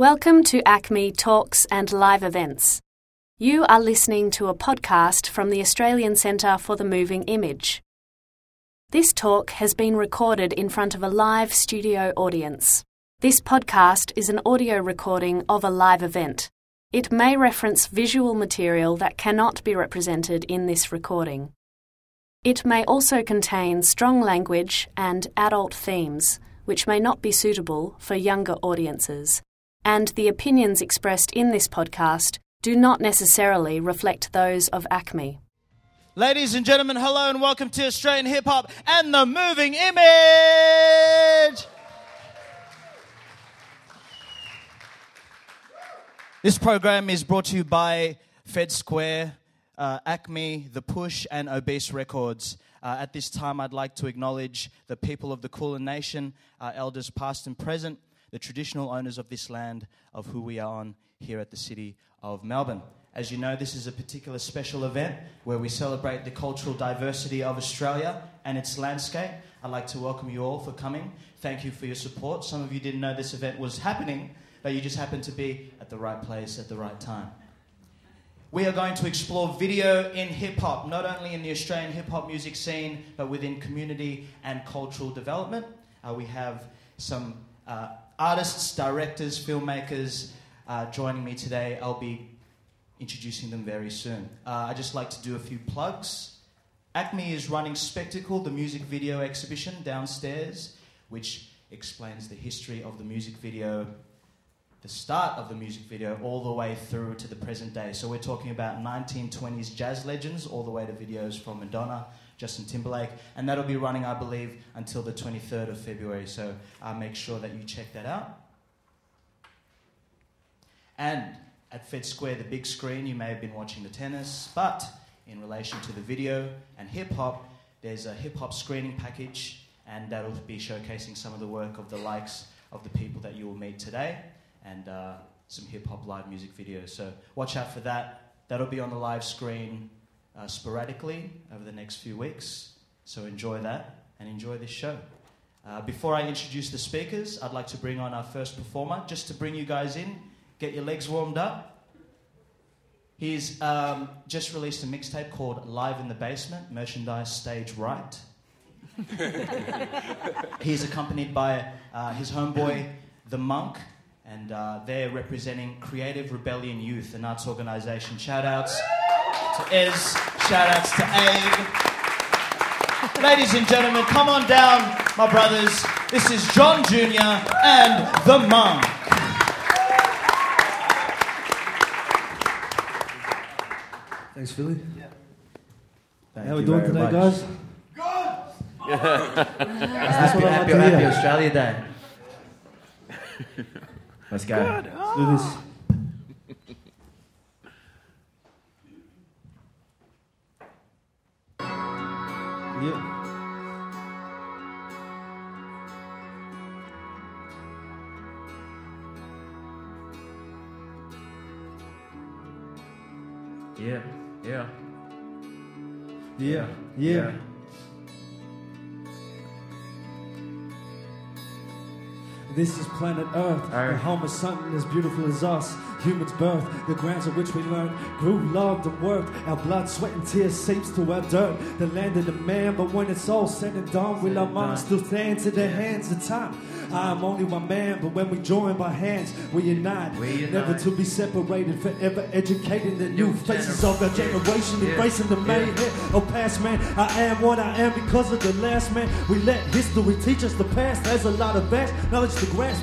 Welcome to ACMI Talks and Live Events. You are listening to a podcast from the Australian Centre for the Moving Image. This talk has been recorded in front of a live studio audience. This podcast is an audio recording of a live event. It may reference visual material that cannot be represented in this recording. It may also contain strong language and adult themes, which may not be suitable for younger audiences and the opinions expressed in this podcast do not necessarily reflect those of ACMI. Ladies and gentlemen, hello and welcome to Australian Hip Hop and the Moving Image. This program is brought to you by Fed Square, uh, ACMI, The Push, and Obese Records. Uh, at this time, I'd like to acknowledge the people of the Kulin Nation, our elders past and present, the traditional owners of this land of who we are on here at the City of Melbourne. As you know, this is a particular special event where we celebrate the cultural diversity of Australia and its landscape. I'd like to welcome you all for coming. Thank you for your support. Some of you didn't know this event was happening, but you just happened to be at the right place at the right time. We are going to explore video in hip hop, not only in the Australian hip hop music scene, but within community and cultural development. Uh, we have some uh, artists, directors, filmmakers uh, joining me today. I'll be introducing them very soon. Uh, I just like to do a few plugs. ACMI is running Spectacle, the music video exhibition downstairs, which explains the history of the music video, the start of the music video, all the way through to the present day. So we're talking about 1920s jazz legends, all the way to videos from Madonna, Justin Timberlake, and that'll be running, I believe, until the 23rd of February. So uh, make sure that you check that out. And at Fed Square, the big screen, you may have been watching the tennis, but in relation to the video and hip hop, there's a hip hop screening package, and that'll be showcasing some of the work of the likes of the people that you will meet today, and uh, some hip hop live music videos. So watch out for that. That'll be on the live screen uh, sporadically over the next few weeks. So enjoy that and enjoy this show. Uh, before I introduce the speakers, I'd like to bring on our first performer just to bring you guys in, get your legs warmed up. He's um, just released a mixtape called Live in the Basement Merchandise Stage Right. He's accompanied by uh, his homeboy, The Monk, and uh, they're representing Creative Rebellion Youth, an arts organization. Shout outs to Ez, shout outs to Abe. Ladies and gentlemen, come on down, my brothers. This is John Jr. and The Monk. Thanks, Philly. Thank How we you doing today, much. guys? Happy, what I like happy, to happy. Australia Day. Let's go. Let's do this. This is planet Earth, the home of something as beautiful as us. Humans' birth, the grounds on which we learned, grew, loved, and worked. Our blood, sweat, and tears seeps to our dirt. The land of the man, but when it's all said and done, will our minds still stand to the hands of time? I am only one man, but when we join by hands, we unite. We unite. Never to be separated, forever educating the new New faces of our generation, Yeah. embracing the Yeah. mayhem of past man. I am what I am because of the last man. We let history teach us the past. There's a lot of vast knowledge to grasp,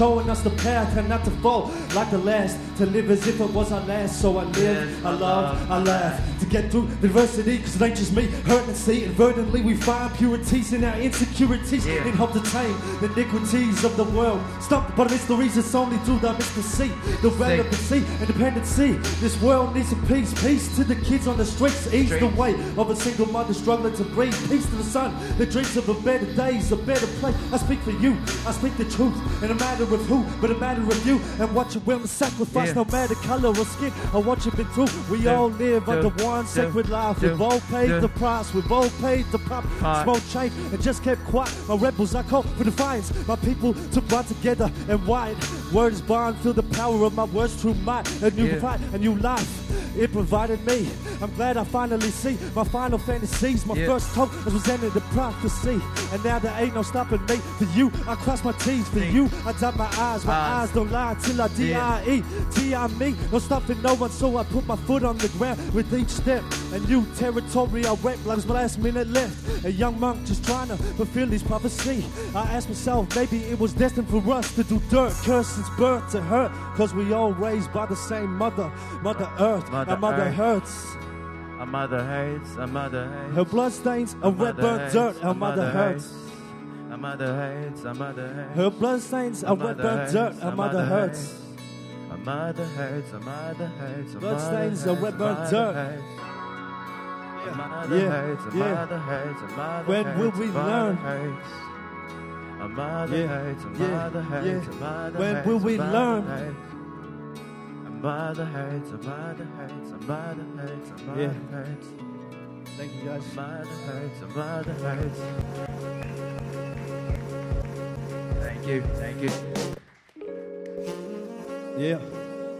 showing us the path and not to fall like the last. To live as if it was our last. So I live, I love, I laugh. To get through diversity, cause it ain't just me. Hurt and see, inadvertently we find purities in our insecurities Yeah. and help to tame the iniquities of the world. Stop, but mysteries, it's only through the mysticy, the relevancy, independency. This world needs a peace. Peace to the kids on the streets. Ease the weight of a single mother struggling to breathe. Peace to the sun that dreams of a better days, a better place. I speak for you, I speak the truth. in a matter of who, but a matter of you and what you're willing to sacrifice, Yeah. no matter color or skin or what you've been through. We all live under one sacred life. We've all paid the price. We've all paid the pop. Smoke chain and just kept quiet. My rebels, I call for defiance. My people to bond together and white. Words bond, feel the power of my words, true might. A new Yeah. fight, a new life. It provided me. I'm glad I finally see my final fantasies. My Yeah. first hope was presented the prophecy. And now there ain't no stopping me. For you, I cross my T's. For you, I my eyes. My Eyes. eyes don't lie till I D-I-E. T-I me. No stopping no one, so I put my foot on the ground with each step. A new territory I rep like it's my last minute left. A young monk just trying to fulfill his prophecy. I asked myself, maybe it was destined for us to do dirt, curse since birth to hurt. Cause we all raised by the same mother, Mother Earth. Mother Our mother Earth. hurts. A mother hates, a mother hates. Her blood stains a red mother burnt dirt. a Our mother hurts. A mother hates, a mother hates. Her bloodstains A are mother burnt dirt. a mother hurts. A mother hates, a mother hates, a Bloodstains mother are red burnt dirt. hates. A mother Yeah, yeah. mother hates, a mother When will we learn? A mother hates, a mother hates, yeah. a mother When will we learn? mother hates, a mother hates, a mother hates, a mother Yeah. hates. Thank you guys. A mother hates, a mother hates. Thank you, thank you. Yeah,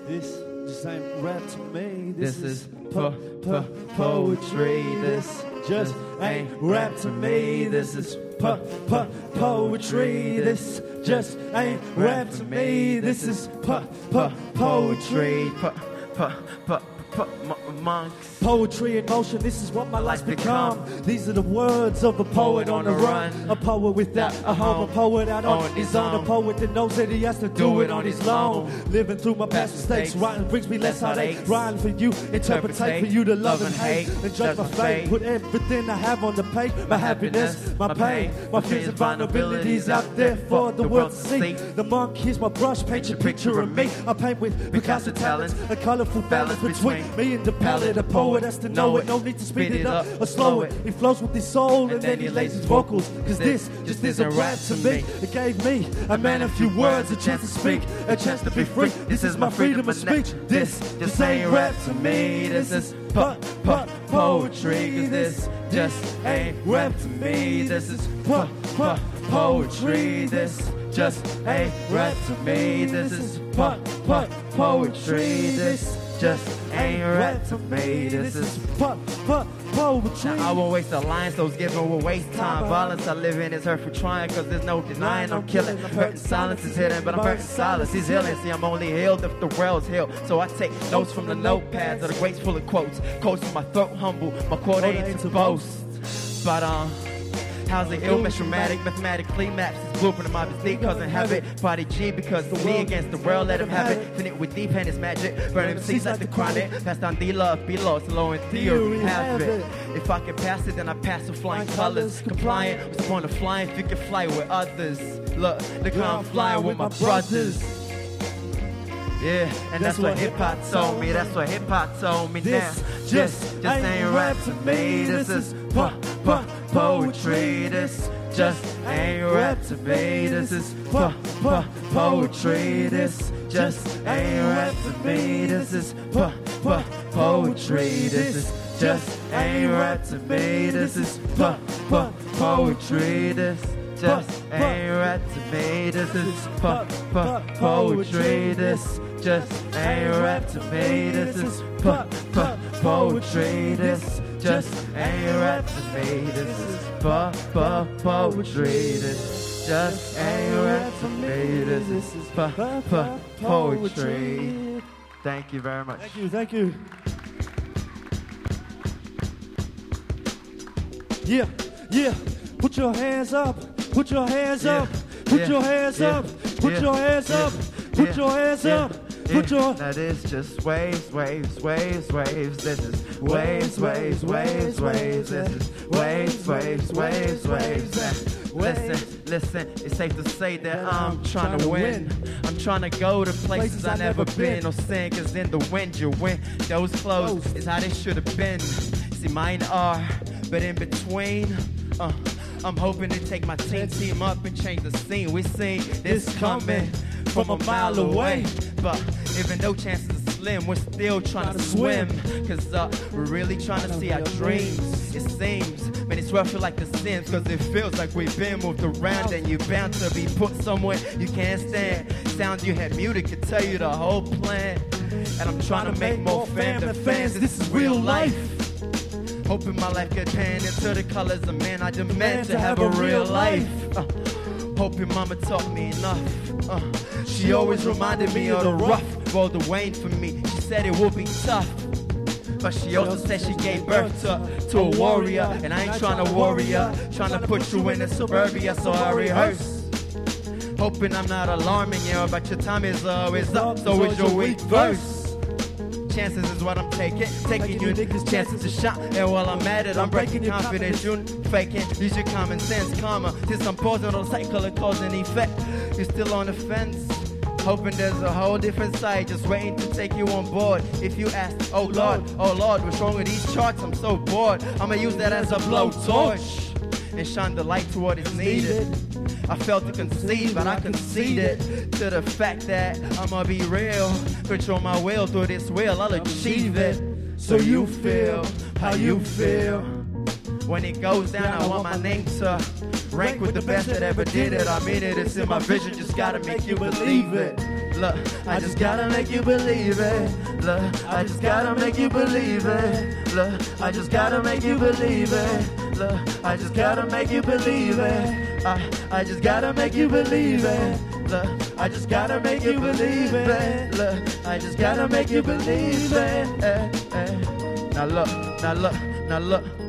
this just ain't rap to me. This, This is po- po- po- poetry. This just ain't rap to me. This is po- po- poetry. This just ain't rap to me. This is po- po- poetry. Po- po- po- po- monks. Poetry in motion, this is what my life's become. These are the words of a poet on the run. A poet without a home, a poet out on his own. A poet that knows that he has to do it on his own. Living through my past mistakes, writing brings me less heartache. Writing for you, interpretate for you to love and hate. And judge my fate, put everything I have on the page. My happiness, my pain, my fears and vulnerabilities out there for the world to see. The monk, here's my brush, paint your picture of me. I paint with Picasso talents, a colorful balance between me and the palette. A poet has to know it, no need to speed it up or slow it. He flows with his soul and then he lays his vocals. Cause this just isn't rap to me. It gave me, a man, a few words, a chance to speak, a chance to be free. This is my freedom of speech. This just ain't rap to me. This is po- po- poetry. Cause this just ain't rap to me. This is po- po- poetry. This just ain't rap to me. This is po- po- poetry. This just ain't rap to me. This is po- po- poetry. I won't waste the lines, those given will waste time. Violence I live in is hurt for trying, cause there's no denying I'm killing. Hurt in silence is hidden, but I'm hurt in silence. He's healing. See, I'm only healed if the world's healed. So I take notes from the notepads the greats full of quotes. Quotes from my throat humble, my quote ain't to boast. But, um, Housing illness, dramatic, mathematically maps his blueprint of my mystique, cousin habit. Body G because the me against the world, let him have it. Fin it with deep hand is magic. Burn MCs like the chronic. Pass down D love, be lost, low in theory, have it. If I can pass it, then I pass with flying colors. Compliant, what's the point of flying? If you can fly with others. Look, look how I'm flying with my brothers. Yeah, and that's, That's what hip hop told me. That's what hip hop told me. This now, just just, just ain't rap to me. This is po- po- poetry. This just ain't rap to me. This is po- po- poetry. This just ain't rap to me. This is po- po- poetry. This is just ain't rap to me. This is po- po- poetry. This just ain't rap to me. This is po- po- poetry. This just ain't rap to me. This is po- po- poetry. This just ain't rap to me. This is po- po- poetry. This just ain't rap to me. This is po- po- poetry. Thank you very much. Thank you, thank you. Yeah, yeah. Put your hands up. Put your hands Yeah, up. Put yeah, your hands yeah, up. Put your hands up. Put your hands up. Put your That is just waves, waves, waves, waves. This is waves, waves, waves, waves. This is waves, waves, waves, waves. Listen, listen. It's safe to say that I'm trying to win. I'm trying to go to places I never been. No sin, cause in the wind you win. Those clothes is how they should have been. See, mine are, but in between, uh, I'm hoping to take my team team up and change the scene. We seen this coming from a mile away. But even though chances are slim, we're still trying to swim. Cause uh, we're really trying to see our dreams. It seems, man, it's rough like the Sims. Cause it feels like we've been moved around and you're bound to be put somewhere you can't stand. Sounds you had muted could tell you the whole plan. And I'm trying to make more fam than fans. This is real life. Hoping my life could pan into the colors of man. I demand to have a real life. Uh, hoping mama taught me enough. Uh, she always reminded me of the rough road to Wayne for me. She said it would be tough. But she also said she gave birth to, to a warrior. And I ain't trying to warrior, trying to put you in a suburbia, so I rehearse. Hoping I'm not alarming you, but your time is always up, so is your weak verse. Chances is what I'm taking, taking you niggas' chances to shot. And while I'm at it, I'm breaking your confidence. you're faking, use your common sense, karma. Since I'm pausing on cycle of cause and effect, you're still on the fence. Hoping there's a whole different side, just waiting to take you on board. If you ask, oh Lord, oh Lord, what's wrong with these charts? I'm so bored. I'ma use that as a blowtorch and shine the light to what is needed. I felt to concede, but I conceded to the fact that I'ma be real. Control my will through this will, I'll achieve it. So you feel how you feel. When it goes down, I want my name to rank with the best that ever did it. I mean it, it's in my vision, just gotta make you believe it. Look, I just gotta make you believe it. Look, I just gotta make you believe it. Look, I just gotta make you believe it. I just gotta make you believe it. I, I just gotta make you believe it. Look, I just gotta make you believe it. Look, I just gotta make you believe it. Eh, eh. Now look, now look, now look.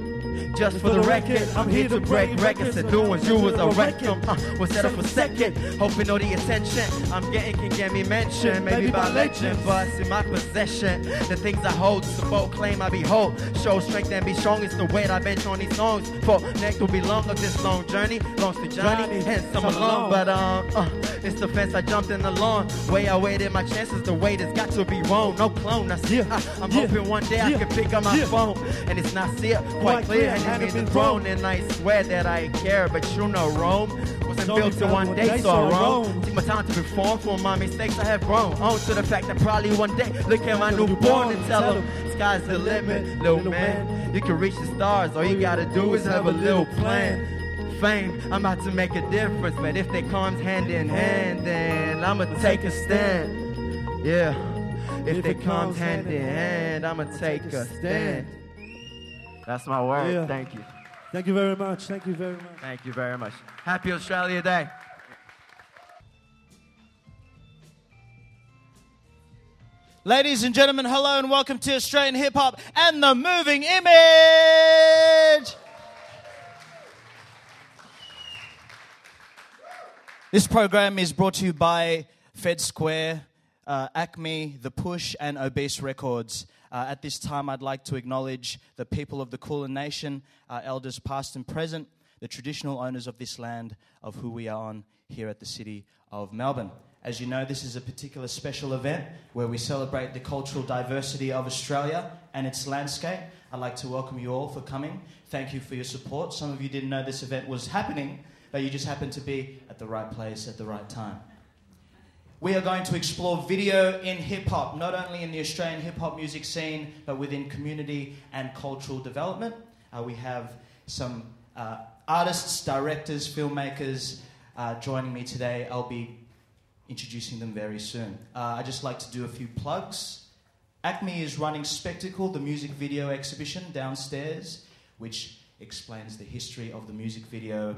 Just for the record, I'm here to break records and doing you was a record. Uh, was set up for second, hoping all the attention I'm getting can get me mentioned, maybe by legend, but it's in my possession. The things I hold, to bold claim I behold. Show strength and be strong, it's the weight I bench on these songs. For next will be long of this long journey, long to journey, hence I'm alone. But um, uh, it's the fence I jumped in the lawn. Way I waited my chances, the wait has got to be wrong. No clone, that's yeah. I, I'm Yeah. hoping one day I can pick up my Yeah. phone and it's not see it quite Quite clear. Hadn't been thrown, and I swear that I care. But you know, Rome wasn't only built in one day, so so I roam. Take my time to perform for my mistakes I have grown. On to the fact that probably one day, look at my newborn and tell him, sky's the limit, little man. You can reach the stars, all you gotta do is have a little plan. Fame, I'm about to make a difference, but if they comes hand in hand, then I'ma take a stand. Yeah, if they comes hand in hand, I'ma take a stand. That's my word. Yeah. Thank you. Thank you very much. Thank you very much. Thank you very much. Happy Australia Day. Ladies and gentlemen, hello and welcome to Australian Hip Hop and the Moving Image. This program is brought to you by Fed Square, uh, ACMI, The Push, and Obese Records. Uh, at this time, I'd like to acknowledge the people of the Kulin Nation, our elders past and present, the traditional owners of this land of who we are on here at the city of Melbourne. As you know, this is a particular special event where we celebrate the cultural diversity of Australia and its landscape. I'd like to welcome you all for coming. Thank you for your support. Some of you didn't know this event was happening, but you just happened to be at the right place at the right time. We are going to explore video in hip hop, not only in the Australian hip hop music scene, but within community and cultural development. Uh, we have some uh, artists, directors, filmmakers uh, joining me today. I'll be introducing them very soon. Uh, I'd just like to do a few plugs. ACMI is running Spectacle, the music video exhibition downstairs, which explains the history of the music video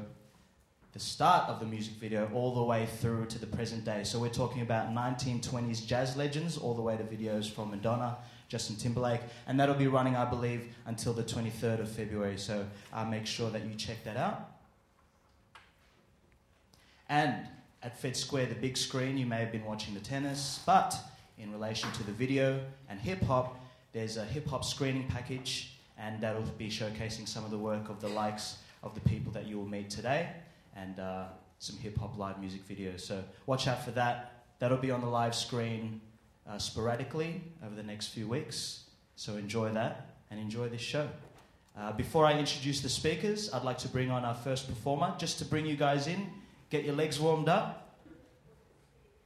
the start of the music video all the way through to the present day. So we're talking about 1920s jazz legends, all the way to videos from Madonna, Justin Timberlake, and that'll be running, I believe, until the 23rd of February. So uh, make sure that you check that out. And at Fed Square, the big screen, you may have been watching the tennis, but in relation to the video and hip hop, there's a hip hop screening package, and that'll be showcasing some of the work of the likes of the people that you will meet today and uh, some hip hop live music videos. So watch out for that. That'll be on the live screen uh, sporadically over the next few weeks. So enjoy that and enjoy this show. Uh, before I introduce the speakers, I'd like to bring on our first performer, just to bring you guys in, get your legs warmed up.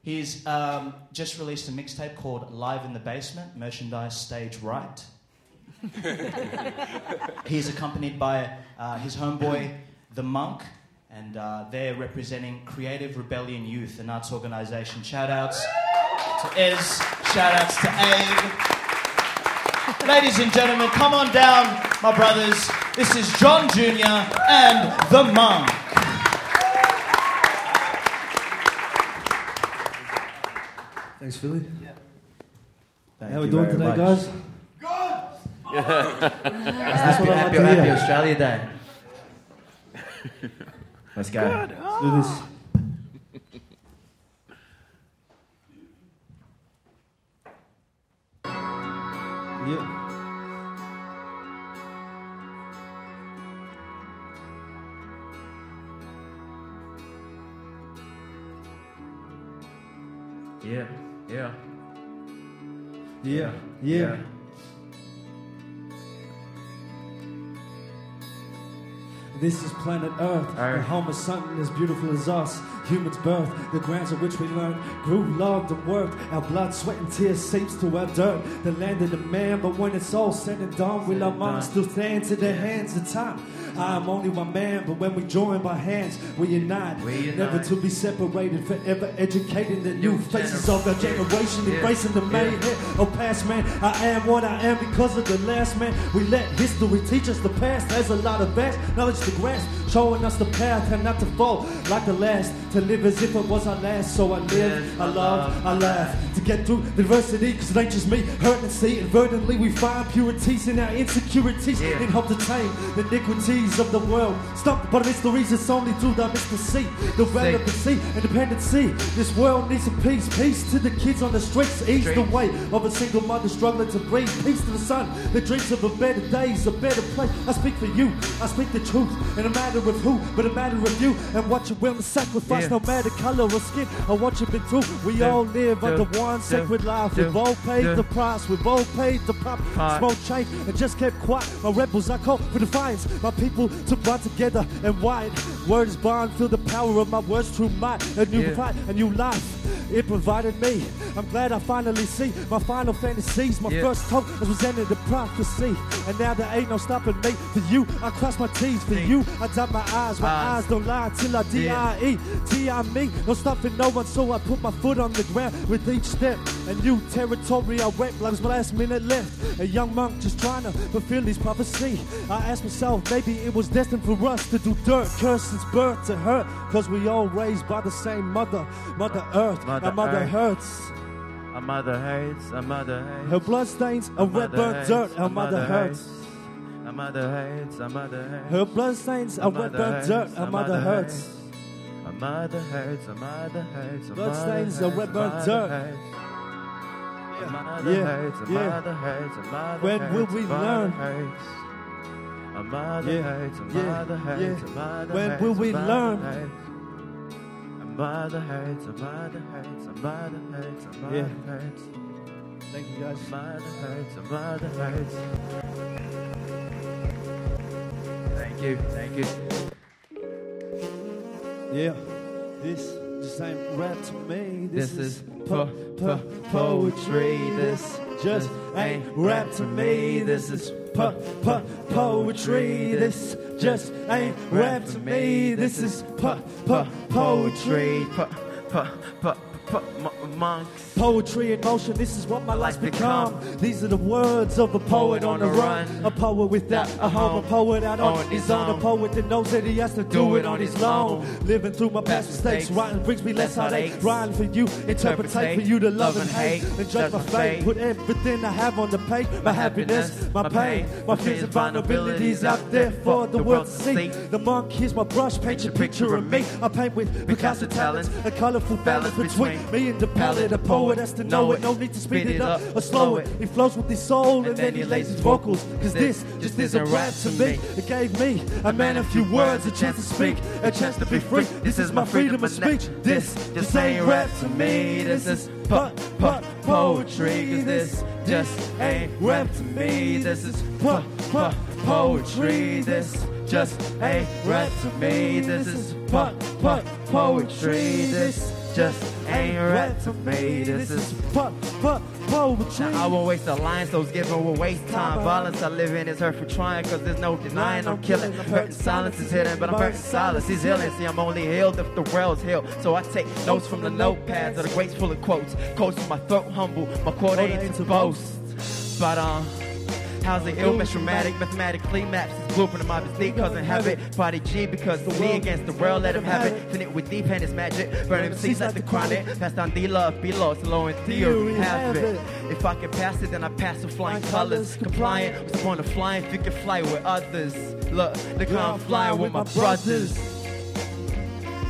He's um, just released a mixtape called Live in the Basement, merchandise stage right. He's accompanied by uh, his homeboy, The Monk, and uh, they're representing Creative Rebellion Youth, an arts organisation. Shout outs to Ez, shout outs to Abe. Ladies and gentlemen, come on down, my brothers. This is John Jr. and The Monk. Thanks, Philly. Thank How are we you doing today, much. guys? Good! what I like happy, happy. Australia Day. Let's go. Let's do this. Yeah. Yeah, yeah, Yeah. Yeah. This is planet Earth, the home of something as beautiful as us. Humans' birth, the grounds on which we learned, grew, loved, and worked. Our blood, sweat, and tears seeps to our dirt. The land of the man, but when it's all said and done, will our minds still stand to the hands of time? I am only one man, but when we join by hands, we unite. We unite. Never to be separated, forever educating the new New faces of our generation, Yeah. embracing the Yeah. mayhem of past man. I am what I am because of the last man. We let history teach us the past. There's a lot of vast knowledge to grasp, showing us the path and not to fall like the last. To live as if it was our last. So I live, I love, I laugh get through the adversity. Cause it ain't just me hurt and see. Inadvertently, we find purities in our insecurities Yeah. and help to tame the iniquities of the world. Stop, but it's the reason it's only through the. C, the relevancy, independency. This world needs a peace. Peace to the kids on the streets. Ease the weight of a single mother struggling to breathe. Peace to the son that dreams of a better days, a better place. I speak for you. I speak the truth. In a matter of who, but a matter of you and what you're willing to sacrifice. Yeah. No matter color or skin or what you've been through. We all live do, under one do, sacred life. We've all paid the price. We've all paid the pop. Smoke change and just kept quiet. My rebels, I call for defiance. My people to bind together and wide. Words bond, feel the power of my words, true might. A new Yeah. fight, a new life. It provided me. I'm glad I finally see my final fantasies. My Yeah. first hope was presented the prophecy. And now there ain't no stopping me. For you, I cross my T's. For you, I dot my I's. My Eyes. eyes don't lie till I D-I-E. T-I me. No stopping no one, so I put my foot on the ground with each step. A new territory I went like my last minute left. A young monk just trying to fulfill his prophecy. I asked myself, maybe it was destined for us to do dirt. Curse since birth to hurt. Cause we all raised by the same mother, Mother Earth. Mother Our mother hurts. A mother hates, a mother hates. Her bloodstains are a mother burnt hates, dirt. a Our mother hurts. A mother hates, a mother hates. Her bloodstains A are red burnt hates, dirt. a Our mother hurts. hates. A mother hurts, a mother hurts, a Bloodstains mother are hurts, red a burnt dirt. A Yeah, yeah. a mother When will we learn? A mother Yeah, a yeah, mother yeah. a mother When will we learn? Mother hurts, a mother hurts, a mother hurts, a mother Yeah. hurts. Thank you guys. Mother hurts, a mother hurts. Thank you, thank you. Yeah, this just ain't rap to me. This, This is is po- po- poetry. This just ain't rap to me. This is po- po- poetry. This just ain't rap to me. This is po- po- poetry. Po- po- po- po- monks. Poetry in motion, this is what my life's become. These are the words of a poet on the run. A poet without a home, a poet out on his own. A poet that knows that he has to do it on his own. Living through my past mistakes, writing brings me less heartache. Writing for you, interpretate for you to love and hate. And judge my fate, put everything I have on the page. My happiness, my pain, my fears and vulnerabilities out there for the world to see. The monk, here's my brush, paint your picture of me. I paint with Picasso talents, a colorful balance between me and the palette. A poet has to know it, no need to speed it up or slow it. He flows with his soul and then he lays his vocals. Cause this just isn't rap to me. It gave me, a man, a few words, a chance to speak, a chance to be free. This is my freedom of speech. This just ain't rap to me. This is po- po- poetry. Cause this just ain't rap to me. This is po- po- poetry. This just ain't rap to me. This is po- po- poetry. This just ain't rap to me. This is po- po- poetry. now, I won't waste a line, so it's given will waste time. Violence I live in is hurt for trying, cause there's no denying I'm killing. Hurting silence is hidden, but I'm hurting silence. He's healing. See, I'm only healed if the world's healed. So I take notes from the notepads the greats full of quotes. Quotes from my throat humble, my quote ain't to boast. But, um, How's the illness dramatic? Mathematically maps his blueprint of my physique, cousin habit. Body G because the me against the world, let him have it. Fin it with deep hand is magic. Burn MCs like the chronic. Pass down D love, be lost, low in theory, have it. If I can pass it, then I pass with flying colors. Compliant, what's the point of flying? If you can fly with others. Look, look how I'm flying with my brothers.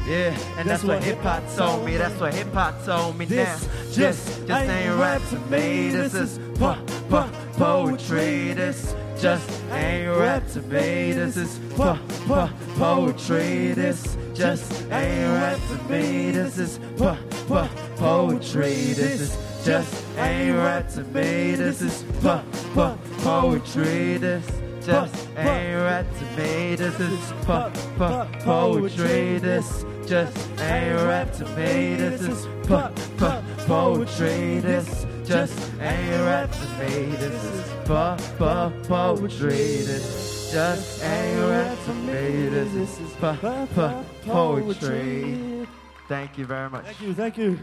Yeah, and that's, what hip hop told me. That's what hip hop told me now. This Just, just ain't rap to me. This is po- po- poetry. This just ain't rap to me. This is po- po- poetry. This just ain't rap to me. This is po- po- poetry. This is just ain't rap to me. This is po- po- poetry. This just ain't rap to me. This is po- po- poetry. This just ain't rap to me. This is po- po- poetry. This just ain't rap to me. This is po- po- poetry. This just ain't rap to me. This is po- po- poetry. Thank you very much. Thank you, thank you.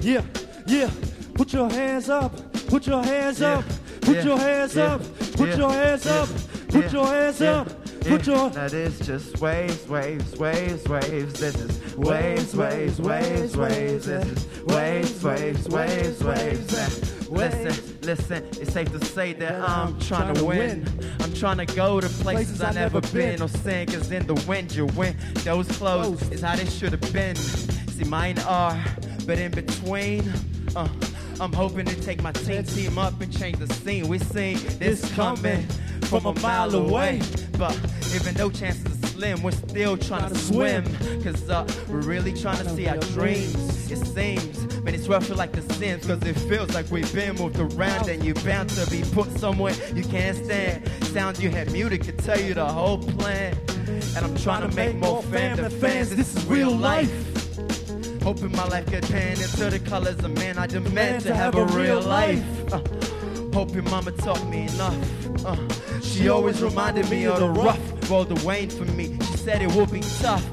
Yeah, yeah. Put your hands up. Put your hands Yeah, up. Put yeah, your hands yeah, up. Put your hands up. Put your hands up. Put your Now this just waves, waves, waves, waves. This is waves, waves, waves, waves. This is waves, waves, waves, waves. Listen, listen. It's safe to say that I'm trying to win. I'm trying to go to places I never been. No sin, cause in the wind you win. Those clothes is how they should have been. See, mine are, but in between, uh, I'm hoping to take my team team up and change the scene. We seen this coming from a mile away, but even though chances are slim, we're still trying to swim. Cause uh, we're really trying to see our dreams. It seems, man, it's rougher like the Sims, cause it feels like we've been moved around and you're bound to be put somewhere you can't stand. Sounds you had muted could tell you the whole plan. And I'm trying to make more fam than fans. This is real life. Hoping my life could pan into the colors of man. I demand to have a real life. Uh, hoping mama taught me enough. Uh, she always reminded me of the rough road to Wayne for me. She said it would be tough.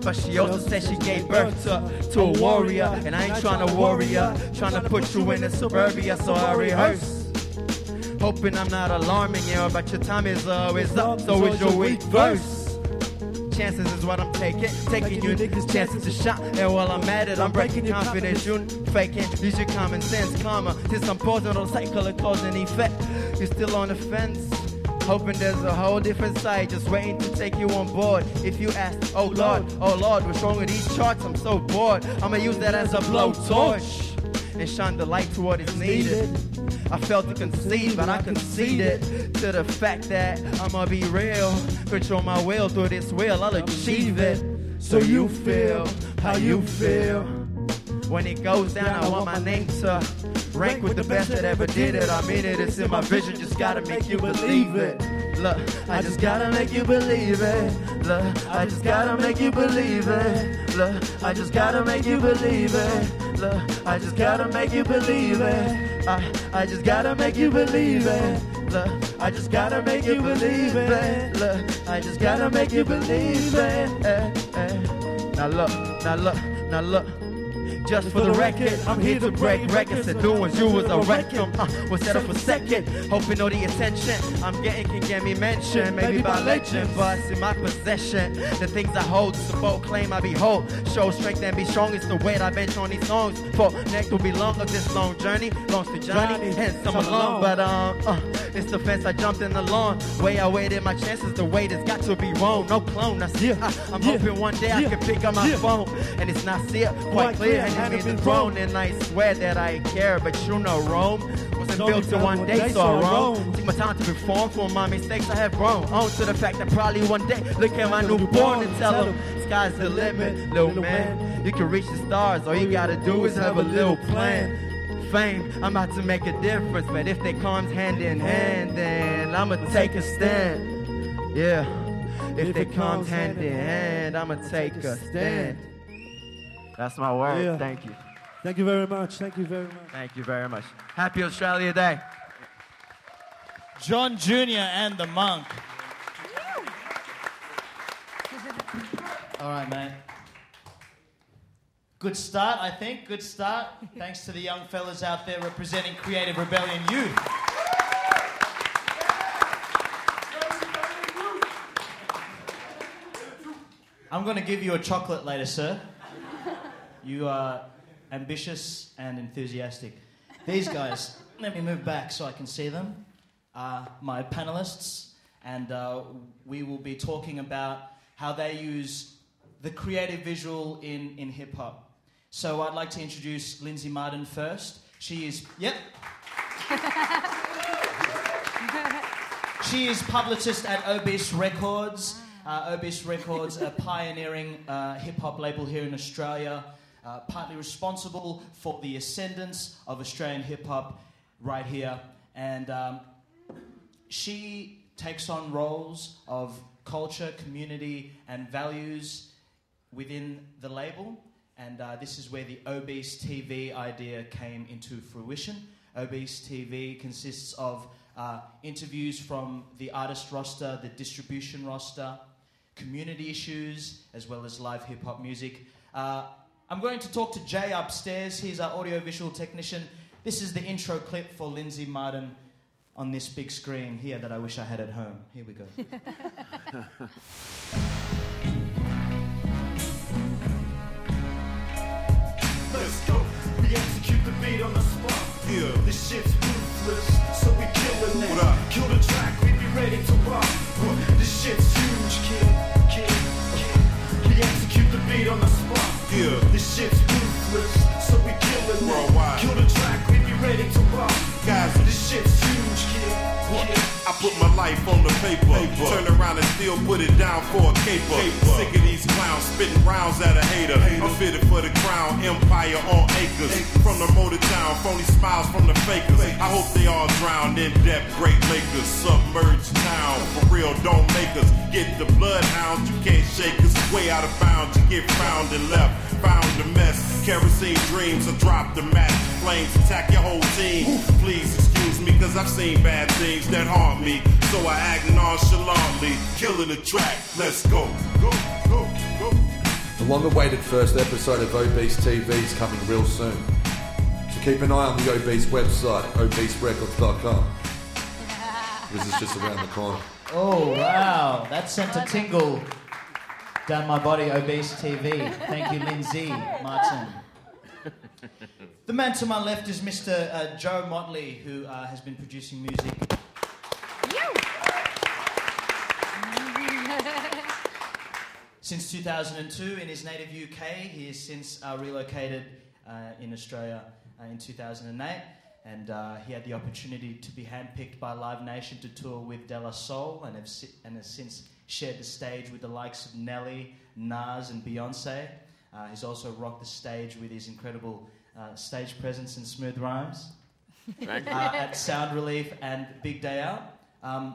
But she also said she gave birth to, to a warrior. And I ain't trying to warrior. Trying to put you in a suburbia, so I rehearse. Hoping I'm not alarming you, but your time is always up. So is your weak verse chances is what I'm taking. Taking you niggas' chances to shot. And while I'm at it, I'm breaking confidence. You faking. Use your common sense, karma. Since I'm pausing on cycle of cause and effect. You're still on the fence. Hoping there's a whole different side, just waiting to take you on board. If you ask, oh Lord, oh Lord, what's wrong with these charts? I'm so bored. I'ma use that as a blowtorch and shine the light to what is needed. I felt to concede, but I conceded to the fact that I'ma be real. Control my will through this will, I'll achieve it. So you feel how you feel. When it goes down, I want my name to rank with the best that ever did it. I mean it, it's in my vision, just gotta make you believe it. Look, I just gotta make you believe it. Look, I just gotta make you believe it. Look, I just gotta make you believe it. Look, I just gotta make you believe it. I, I just gotta make you believe it. Look, I just gotta make you believe it. Look, I just gotta make you believe it. Eh, eh. Now look, now look, now look. Just for the record, I'm here to break records and doing you was a record. Uh, we'll settle for second, hoping all the attention I'm getting can get me mentioned. Maybe by legend, but it's in my possession. The things I hold, the bold claim I behold. Show strength and be strong, it's the weight I bench on these songs. For next will be long of this long journey. Longs to journey, hence I'm alone. But um, uh, it's the fence I jumped in the lawn. Way I waited my chances, the wait has got to be wrong. No clone, that's Yeah, I, I'm yeah, hoping one day I can pick up my yeah. phone and it's not see it quite clear. You mean the throne, and I swear that I care, but you know Rome wasn't Only built in one day, so I roam. Take my time to reform for my mistakes I have grown. On to the fact that probably one day look at my newborn and tell him sky's the limit, little man. You can reach the stars, all you gotta do is have a little plan. fame, I'm about to make a difference. But if they comes hand in hand, then I'ma take a stand. Yeah. If they comes hand in hand, I'ma take a stand. That's my word. Yeah. Thank you. Thank you very much. Thank you very much. Thank you very much. Happy Australia Day. John Jr. and the Monk. All right, mate. Good start, I think. Good start. Thanks to the young fellas out there representing Creative Rebellion Youth. I'm going to give you a chocolate later, sir. You are ambitious and enthusiastic. These guys, let me move back so I can see them, are my panelists, and uh, we will be talking about how they use the creative visual in, in hip hop. So I'd like to introduce Lindsay Martin first. She is, yep. she is publicist at Obese Records. Uh, Obese Records, a pioneering uh, hip hop label here in Australia, uh, partly responsible for the ascendance of Australian hip hop right here. And um, she takes on roles of culture, community, and values within the label. And uh, this is where the Obese TV idea came into fruition. Obese TV consists of uh, interviews from the artist roster, the distribution roster, community issues, as well as live hip hop music. Uh, I'm going to talk to Jay upstairs. He's our audiovisual technician. This is the intro clip for Lindsay Martin on this big screen here that I wish I had at home. Here we go. Let's go. We execute the beat on the spot. Yeah. This shit's ruthless, so we killing it. What? Kill the track, we be ready to rock. Yeah. This shit's ruthless, so we killing. Worldwide. I put my life on the paper. Turn around and still put it down for a caper. Sick of these clowns spitting rounds at a hater. I'm fitted for the crown, empire on acres. From the motor town, phony smiles from the fakers. I hope they all drown in debt. Great makers, submerged town. For real, don't make us get the bloodhounds. You can't shake us. Way out of bounds, you get found and left. Found a mess. Kerosene dreams, I drop the match. Flames attack your whole team. Please excuse me, cause I've seen bad things that haunt me. So I act nonchalantly, killing the track. Let's go. Go, go, go. The long awaited first episode of Obese TV is coming real soon. So keep an eye on the Obese website, obeserecords.com. This is just around the corner. Oh, wow. That sent a tingle down my body, Obese TV. Thank you, Lindsay Martin. The man to my left is Mr. Uh, Joe Motley, who uh, has been producing music. Since 2002 in his native UK, he has since uh, relocated uh, in Australia uh, in 2008, and uh, he had the opportunity to be handpicked by Live Nation to tour with De La Soul, and, have si- and has since shared the stage with the likes of Nelly, Nas, and Beyonce. Uh, he's also rocked the stage with his incredible uh, stage presence and smooth rhymes uh, at Sound Relief and Big Day Out. Um,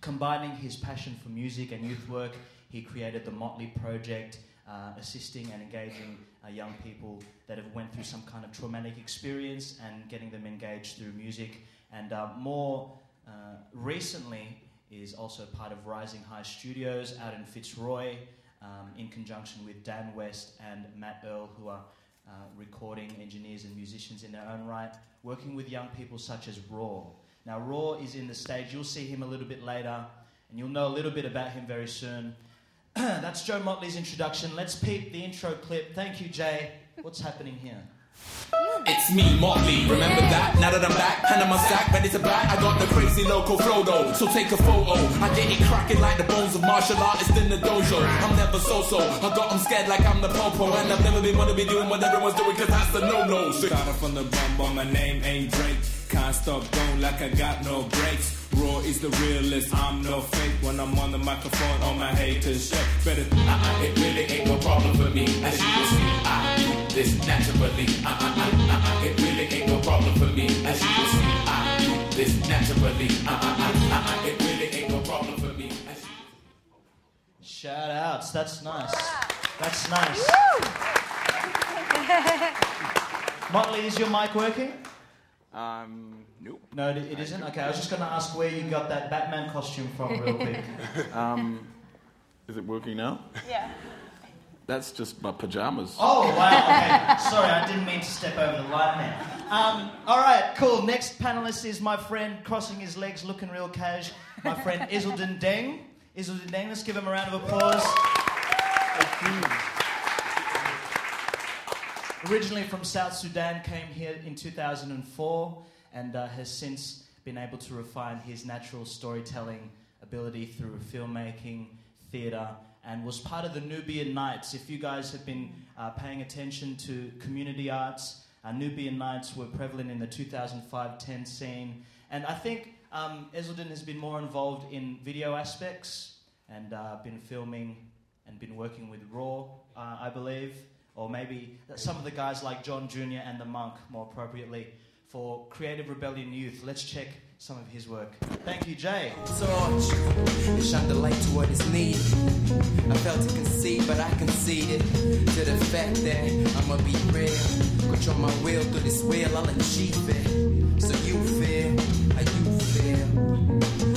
combining his passion for music and youth work, he created the Motley Project, uh, assisting and engaging uh, young people that have went through some kind of traumatic experience and getting them engaged through music. And uh, more uh, recently, is also part of Rising High Studios out in Fitzroy, um, in conjunction with Dan West and Matt Earl, who are uh, recording engineers and musicians in their own right, working with young people such as Raw. Now, Raw is in the stage. You'll see him a little bit later, and you'll know a little bit about him very soon. That's Joe Motley's introduction. Let's peep the intro clip. Thank you, Jay. What's happening here? It's me, Motley. Remember that? Now that I'm back, hand on my sack, ready to back. I got the crazy local flow though, so take a photo. I get it cracking like the bones of martial artists in the dojo. I'm never so-so. I got 'em scared like I'm the popo, and I've never been wanna be doing what everyone's doing, cause that's the no-no. So Started from the bum, but my name ain't Drake. Can't stop going like I got no brakes. Raw is the realest, I'm no fake. When I'm on the microphone, all my haters shake. Better, uh-uh, it really ain't no problem for me. As you can see, I do this naturally. It really ain't no problem naturally. Uh, uh, uh, uh, uh, it really ain't no problem for me. Shout outs. That's nice. That's nice. Motley, is your mic working? Um, nope. No, it it isn't. Okay, I was just going to ask where you got that Batman costume from, real quick. Um, is it working now? Yeah. That's just my pajamas. Oh wow! Okay, sorry, I didn't mean to step over the line there. Um, all right, cool. Next panelist is my friend crossing his legs, looking real cash. My friend Iselden Deng. Iselden Deng, let's give him a round of applause. Originally from South Sudan, came here in 2004 and uh, has since been able to refine his natural storytelling ability through filmmaking, theatre, and was part of the Nubian Nights. If you guys have been uh, paying attention to community arts, uh, Nubian Nights were prevalent in the 2005-10 scene, and I think um, has been more involved in video aspects and uh, been filming and been working with Raw, uh, I believe, or maybe some of the guys like John Jr. and the Monk, more appropriately, for Creative Rebellion Youth. Let's check some of his work. Thank you, Jay. torch and shine the light to what is needed. I felt to concede, but I conceded to the fact that I'ma be real. Control my will through this wheel, I'll achieve it. So you feel how you feel.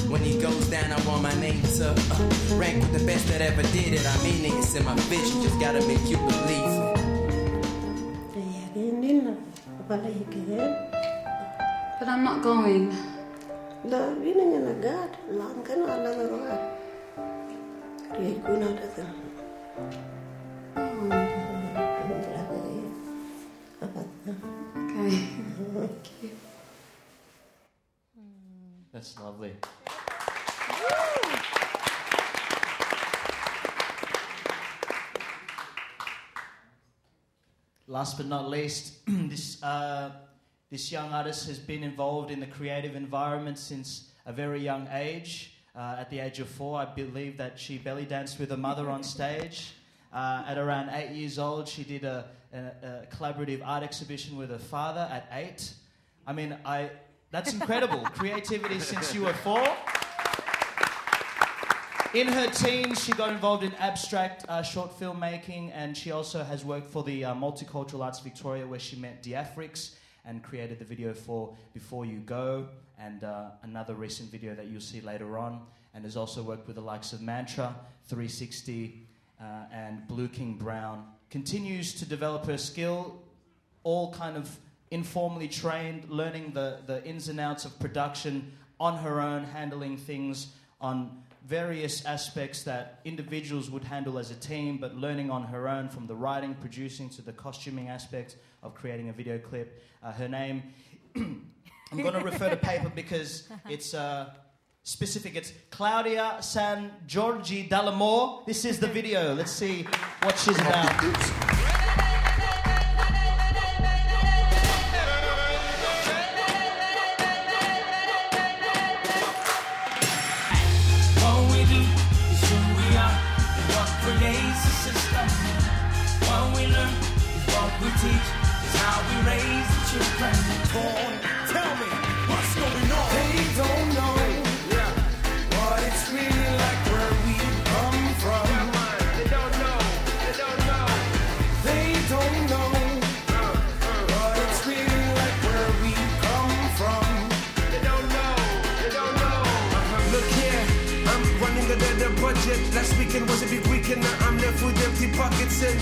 When he goes down, I want my name to uh, rank with the best that ever did it. I mean it, it's in my vision, just gotta make you believe it. But I'm not going. La vina nga nagat, lang ka na lang roa. Kaya ko na datan. Okay. That's lovely. Last but not least, this, uh, this young artist has been involved in the creative environment since a very young age. Uh, at the age of four, I believe that she belly danced with her mother on stage. Uh, at around eight years old, she did a, a, a collaborative art exhibition with her father at eight. I mean, I, that's incredible. Creativity since you were four. In her teens, she got involved in abstract uh, short filmmaking, and she also has worked for the uh, Multicultural Arts Victoria, where she met Diafrix and created the video for Before You Go, and uh, another recent video that you'll see later on. And has also worked with the likes of Mantra, 360, uh, and Blue King Brown. Continues to develop her skill, all kind of informally trained, learning the, the ins and outs of production on her own, handling things on various aspects that individuals would handle as a team, but learning on her own from the writing, producing to the costuming aspect of creating a video clip. Uh, her name, I'm going to refer to paper because it's uh, specific. It's Claudia San Giorgi Dallamore. This is the video. Let's see what she's about. Born, tell me what's going on. They don't know what it's really like where we come from. They don't know. They don't know. They don't know what it's really like where we come from. They don't know. They don't know. Uh-huh. Look here, I'm running under the budget. Last weekend was a big weekend, now I'm left with empty pockets and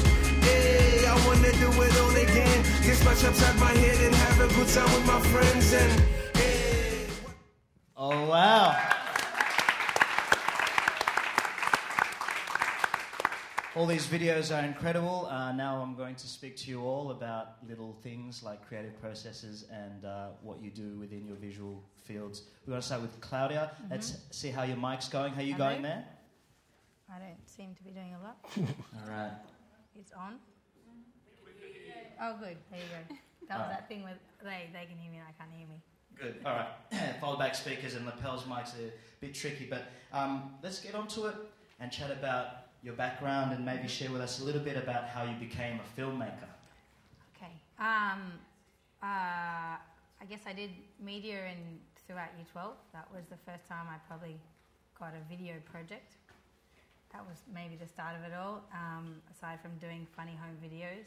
hey, I wanna do it all again. Get my chops out my head and have a good time with my friends and hey. Oh, wow. All these videos are incredible. Uh, now I'm going to speak to you all about little things like creative processes and uh, what you do within your visual fields. We're going to start with Claudia. Let's see how your mic's going. How you Hello. going there? I don't seem to be doing a lot. All right. It's on. Oh, good. There you go. That was Alright. that thing with they they can hear me and I can't hear me. Good. All right. Foldback speakers and lapels mics are a bit tricky, but um, let's get onto it and chat about your background and maybe share with us a little bit about how you became a filmmaker. Okay. Um, uh, I guess I did media and throughout Year 12. That was the first time I probably got a video project. That was maybe the start of it all, um, aside from doing funny home videos,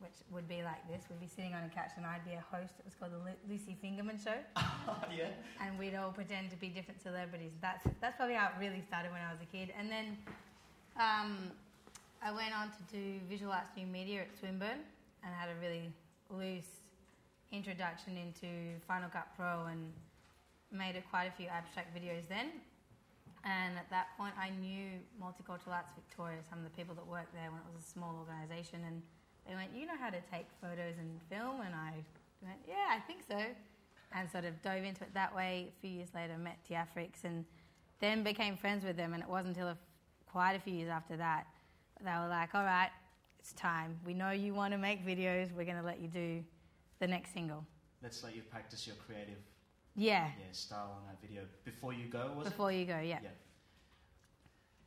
which would be like this. We'd be sitting on a couch and I'd be a host. It was called the Lu- Lucy Fingerman Show. yeah. And we'd all pretend to be different celebrities. That's, that's probably how it really started when I was a kid. And then um, I went on to do visual arts new media at Swinburne and had a really loose introduction into Final Cut Pro and made a, quite a few abstract videos then. And at that point, I knew Multicultural Arts Victoria, some of the people that worked there when it was a small organisation, and they went, "You know how to take photos and film?" And I went, "Yeah, I think so," and sort of dove into it that way. A few years later, met Diafrix, and then became friends with them. And it wasn't until a, quite a few years after that they were like, "All right, it's time. We know you want to make videos. We're going to let you do the next single." Let's let you practice your creative Yeah. yeah, style on that video before you go, was it? Before you go, yeah.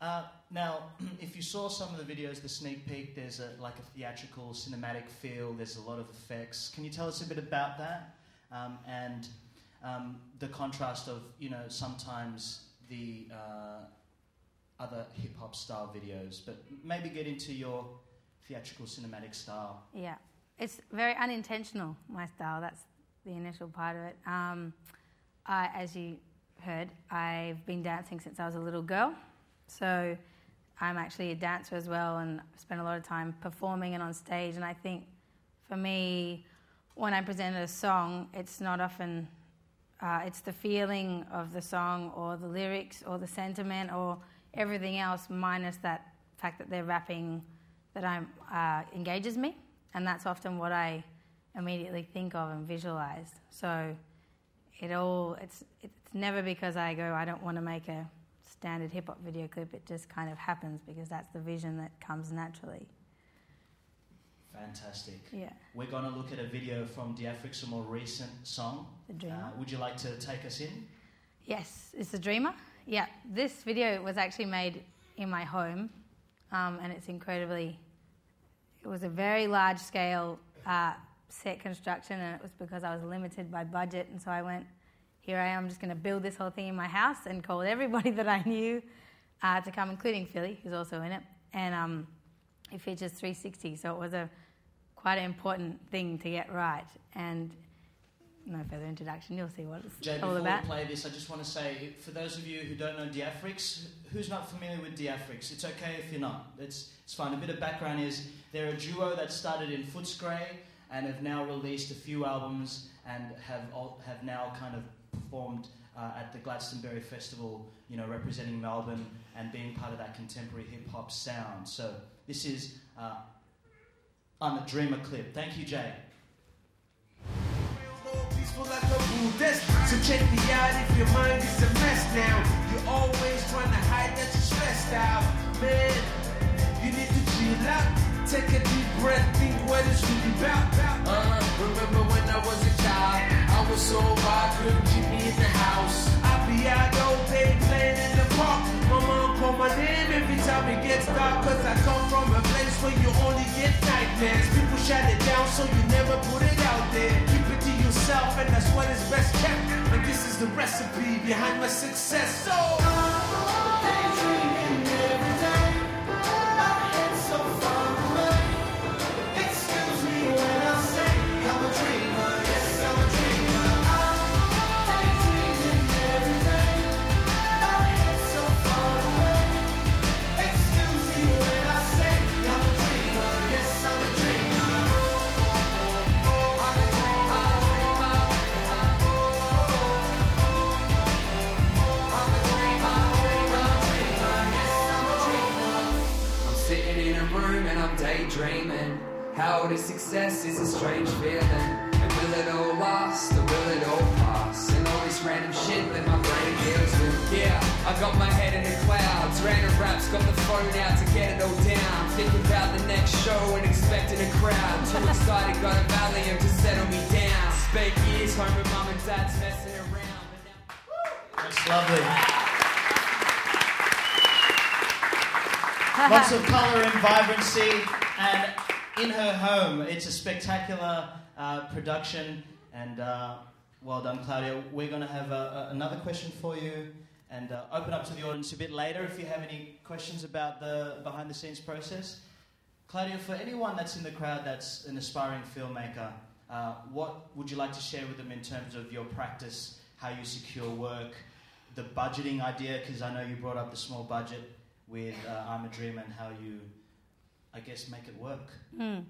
Uh, now, if you saw some of the videos, the sneak peek, there's a, like a theatrical, cinematic feel. There's a lot of effects. Can you tell us a bit about that um, and um, the contrast of you know sometimes the uh, other hip hop style videos, but maybe get into your theatrical, cinematic style. Yeah, it's very unintentional. My style. That's the initial part of it. Um, As you heard, I've been dancing since I was a little girl, so I'm actually a dancer as well, and spend a lot of time performing and on stage. And I think for me, when I present a song, it's not often uh, it's the feeling of the song or the lyrics or the sentiment or everything else minus that fact that they're rapping that I'm, uh, engages me. And that's often what I immediately think of and visualize. So it all, it's, it's never because I go, I don't want to make a standard hip hop video clip. It just kind of happens because that's the vision that comes naturally. Fantastic. Yeah. We're going to look at a video from Diafrix, a more recent song. The Dreamer. Uh, would you like to take us in? Yes, it's a dreamer. Yeah, this video was actually made in my home, um, and it's incredibly. It was a very large scale uh, set construction, and it was because I was limited by budget, and so I went. Here I am, just going to build this whole thing in my house, and called everybody that I knew uh, to come, including Philly, who's also in it, and um, it features 360, so it was a quite an important thing to get right, and no further introduction. You'll see what it's Jay, all before about. we play this, I just want to say, for those of you who don't know Diafrix, who's not familiar with Diafrix? It's okay if you're not. It's, it's fine. A bit of background is they're a duo that started in Footscray and have now released a few albums and have have now kind of performed uh, at the Glastonbury Festival, you know, representing Melbourne and being part of that contemporary hip hop sound. So this is uh, on the Dreamer clip. Thank you, Jay. like. So check me out if your mind is a mess now. You're always trying to hide that you're stressed out. Man, you need to chill out. Take a deep breath, think what it's really about. Uh, remember when I was a child? I was so wild, couldn't keep me in the house. I'd be out all day playing in the park. My mom called my name every time it gets dark. Cause I come from a place where you only get nightmares. People shut it down so you never put it out there. Keep it to yourself, and that's what is best kept. And this is the recipe behind my success. So, How this success is a strange feeling. And will it all last or will it all pass? And all this random shit that my brain deals with. Yeah, I got my head in the clouds. Random raps, got the phone out to get it all down. Thinking about the next show and expecting a crowd. Too excited, got a Valium to settle me down. Spent years home with mum and dad's messing around. That's lovely. Lots of colour and vibrancy, and in her home, it's a spectacular uh, production. And uh, Well done, Claudia. We're going to have a, a, another question for you and uh, open up to the audience a bit later if you have any questions about the behind the scenes process. Claudia, for anyone that's in the crowd that's an aspiring filmmaker, uh, what would you like to share with them in terms of your practice, how you secure work, the budgeting idea? Because I know you brought up the small budget with uh, I'm a Dream and how you, I guess, make it work. Mm.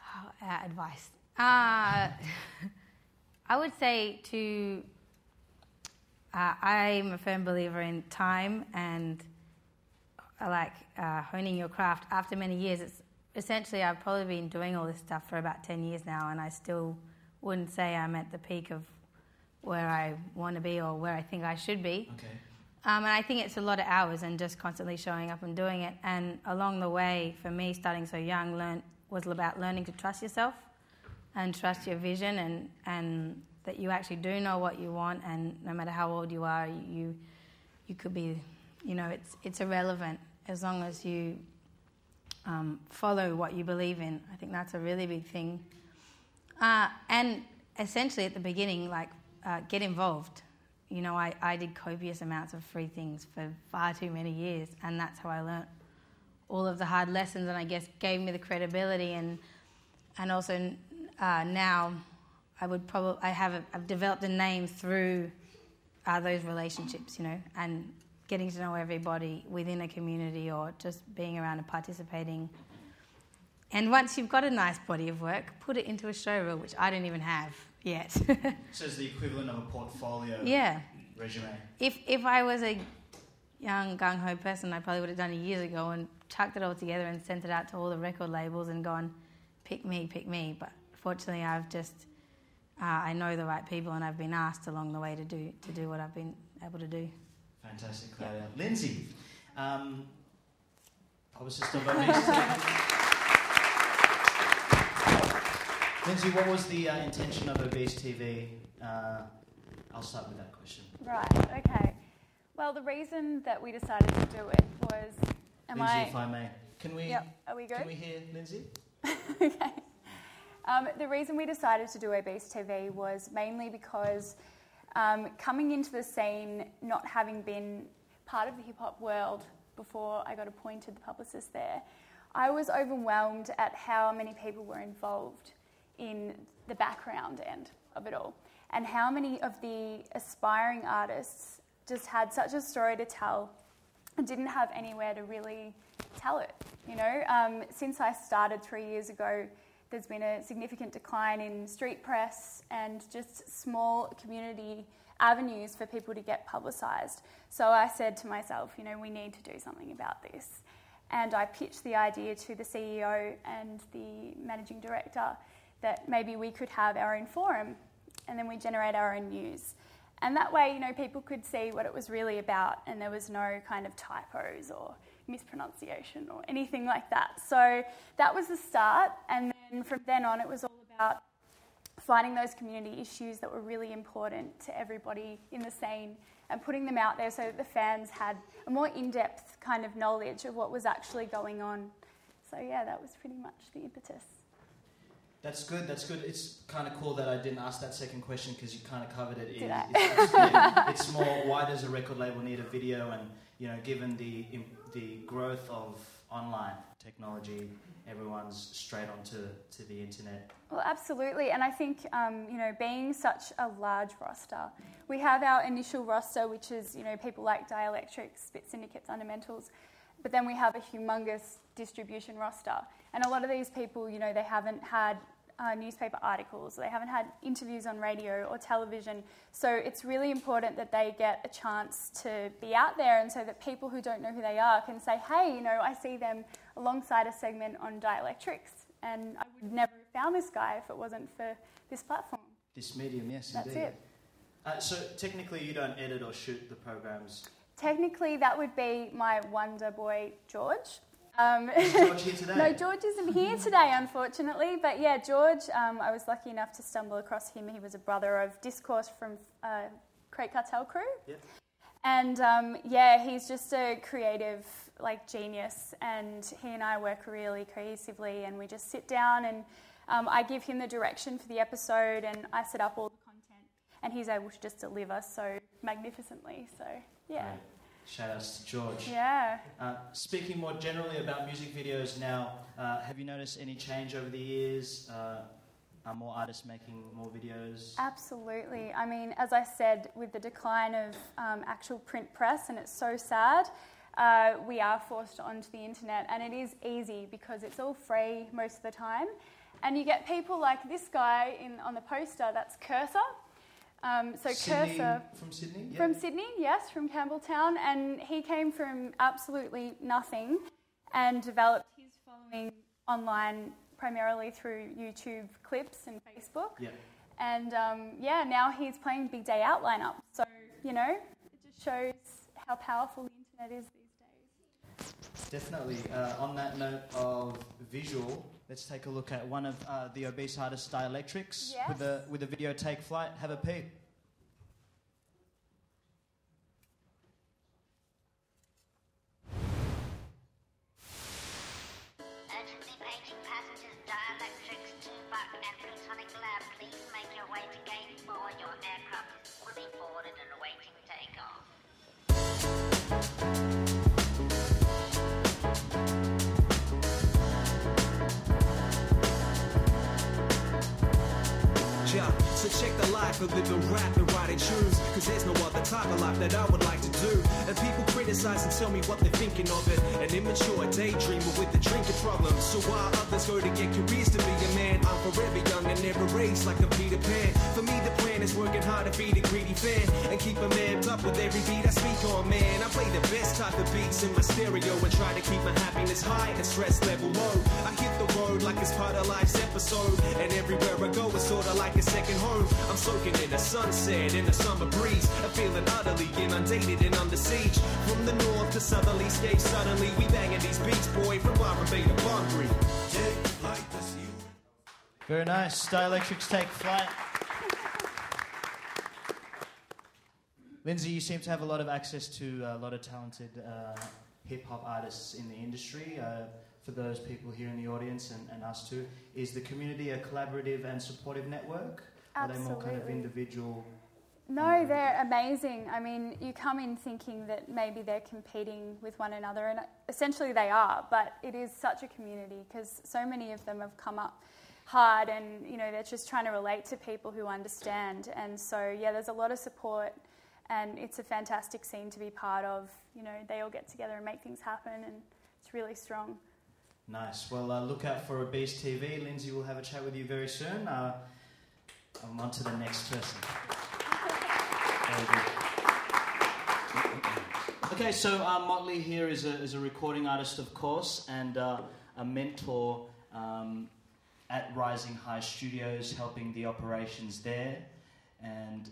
Oh, uh, advice. Uh, I would say to. Uh, I'm a firm believer in time and uh, like uh, honing your craft. After many years, it's essentially I've probably been doing all this stuff for about ten years now, and I still wouldn't say I'm at the peak of where I want to be or where I think I should be. Okay. Um, and I think it's a lot of hours and just constantly showing up and doing it. And along the way, for me, starting so young, learn was about learning to trust yourself and trust your vision and, and that you actually do know what you want. And no matter how old you are you you could be you know it's it's irrelevant. As long as you um, follow what you believe in I think that's a really big thing. Uh, and essentially at the beginning like uh, get involved you know I, I did copious amounts of free things for far too many years and that's how I learnt all of the hard lessons and I guess gave me the credibility and and also uh, now I would probably I have a, I've developed a name through uh, those relationships, you know, and getting to know everybody within a community or just being around and participating. And once you've got a nice body of work, put it into a show reel, which I don't even have yet. so it's the equivalent of a portfolio. Yeah. Resume. If if I was a young gung ho person, I probably would have done it years ago and chucked it all together and sent it out to all the record labels and gone, pick me, pick me. But fortunately, I've just uh, I know the right people, and I've been asked along the way to do to do what I've been able to do. Fantastic, Claudia. Yep. Lindsay, um, publicist of obesity. Lindsay, what was the uh, intention of Obese TV? Uh, I'll start with that question. Right. Okay. Well, the reason that we decided to do it was. Am Lindsay, I... if I may, can we? Yep. Are we good? Can we hear Lindsay? okay. Um, the reason we decided to do Obese TV was mainly because um, coming into the scene, not having been part of the hip hop world before I got appointed the publicist there, I was overwhelmed at how many people were involved in the background end of it all, and how many of the aspiring artists just had such a story to tell and didn't have anywhere to really tell it. You know, um, since I started three years ago there's been a significant decline in street press and just small community avenues for people to get publicised. So I said to myself, you know, we need to do something about this. And I pitched the idea to the CEO and the managing director that maybe we could have our own forum and then we generate our own news. And that way, you know, people could see what it was really about and there was no kind of typos or mispronunciation or anything like that. So that was the start. And then from then on, it was all about finding those community issues that were really important to everybody in the scene and putting them out there so that the fans had a more in depth kind of knowledge of what was actually going on. So, yeah, that was pretty much the impetus. That's good. That's good. It's kind of cool that I didn't ask that second question because you kind of covered it. Did I? It's, it's, it's, more why does a record label need a video, and you know, given the the growth of online technology, everyone's straight onto to the internet. Well, absolutely, and I think um, you know, being such a large roster, we have our initial roster, which is you know people like Dialectrix, Spit Syndicate, Thundamentals, but then we have a humongous distribution roster, and a lot of these people, you know, they haven't had uh, newspaper articles, they haven't had interviews on radio or television. So it's really important that they get a chance to be out there and so that people who don't know who they are can say, hey, you know, I see them alongside a segment on Dialectrix and I would never have found this guy if it wasn't for this platform. This medium, yes, That's indeed. it. Uh, so technically you don't edit or shoot the programs? Technically that would be my wonder boy, George. Um, Is George here today? no, George isn't here today, unfortunately. But yeah, George, um, I was lucky enough to stumble across him. He was a brother of Discourse from uh, Crate Cartel Crew. Yep. And um, yeah, he's just a creative, like genius. And he and I work really cohesively. And we just sit down and um, I give him the direction for the episode and I set up all the content. and he's able to just deliver so magnificently. So yeah. Right. Shout outs to George. Yeah. Uh, speaking more generally about music videos now, uh, have you noticed any change over the years? Uh, are more artists making more videos? Absolutely. I mean, as I said, with the decline of um, actual print press, and it's so sad, uh, we are forced onto the internet, and it is easy because it's all free most of the time. And you get people like this guy in, on the poster, that's Kerser. Um, so Sydney, Kerser from Sydney? Yeah. from Sydney, yes, from Campbelltown, and he came from absolutely nothing and developed his following online primarily through YouTube clips and Facebook. Yeah. And um, yeah, now he's playing Big Day Out lineup. So, you know, it just shows how powerful the internet is these days. Definitely. Uh, on that note of visual, let's take a look at one of uh, the obese artists, Dialectrix, Yes. with the with the video Take Flight. Have a peep. The life of living rap and writing tunes. Cause there's no other type of life that I would like to do. And people criticize and tell me what they're thinking of it. An immature daydreamer with a drinking problem. So while others go to get careers to be a man, I'm forever young and never raised like a Peter Pan. For me, the plan is working hard to feed a greedy fan. And keep a man up with every beat I speak on, man. I play the best type of beats in my stereo and try to keep my happiness high and stress level low. I hit the road like it's part of life's episode. And everywhere I go, it's sorta like a second home. I'm soaking in sunset, in the summer breeze. I'm feeling utterly inundated and under siege. From the north to southerly states, suddenly we banging these beats, boy, from to Bunbury. Very nice. Dialectrix Take Flight. Lindsay, you seem to have a lot of access to a lot of talented uh, hip hop artists in the industry. Uh, for those people here in the audience and, and us too, is the community a collaborative and supportive network? Are they more kind of Absolutely. individual? No, they're amazing. I mean, you come in thinking that maybe they're competing with one another, and essentially they are, but it is such a community because so many of them have come up hard and, you know, they're just trying to relate to people who understand. And so, yeah, there's a lot of support, and it's a fantastic scene to be part of. You know, they all get together and make things happen, and it's really strong. Nice. Well, uh, look out for Obese TV. Lindsay will have a chat with you very soon. Uh, I'm on to the next person. Okay, so uh, Motley here is a, is a recording artist, of course, and uh, a mentor um, at Rising High Studios, helping the operations there. And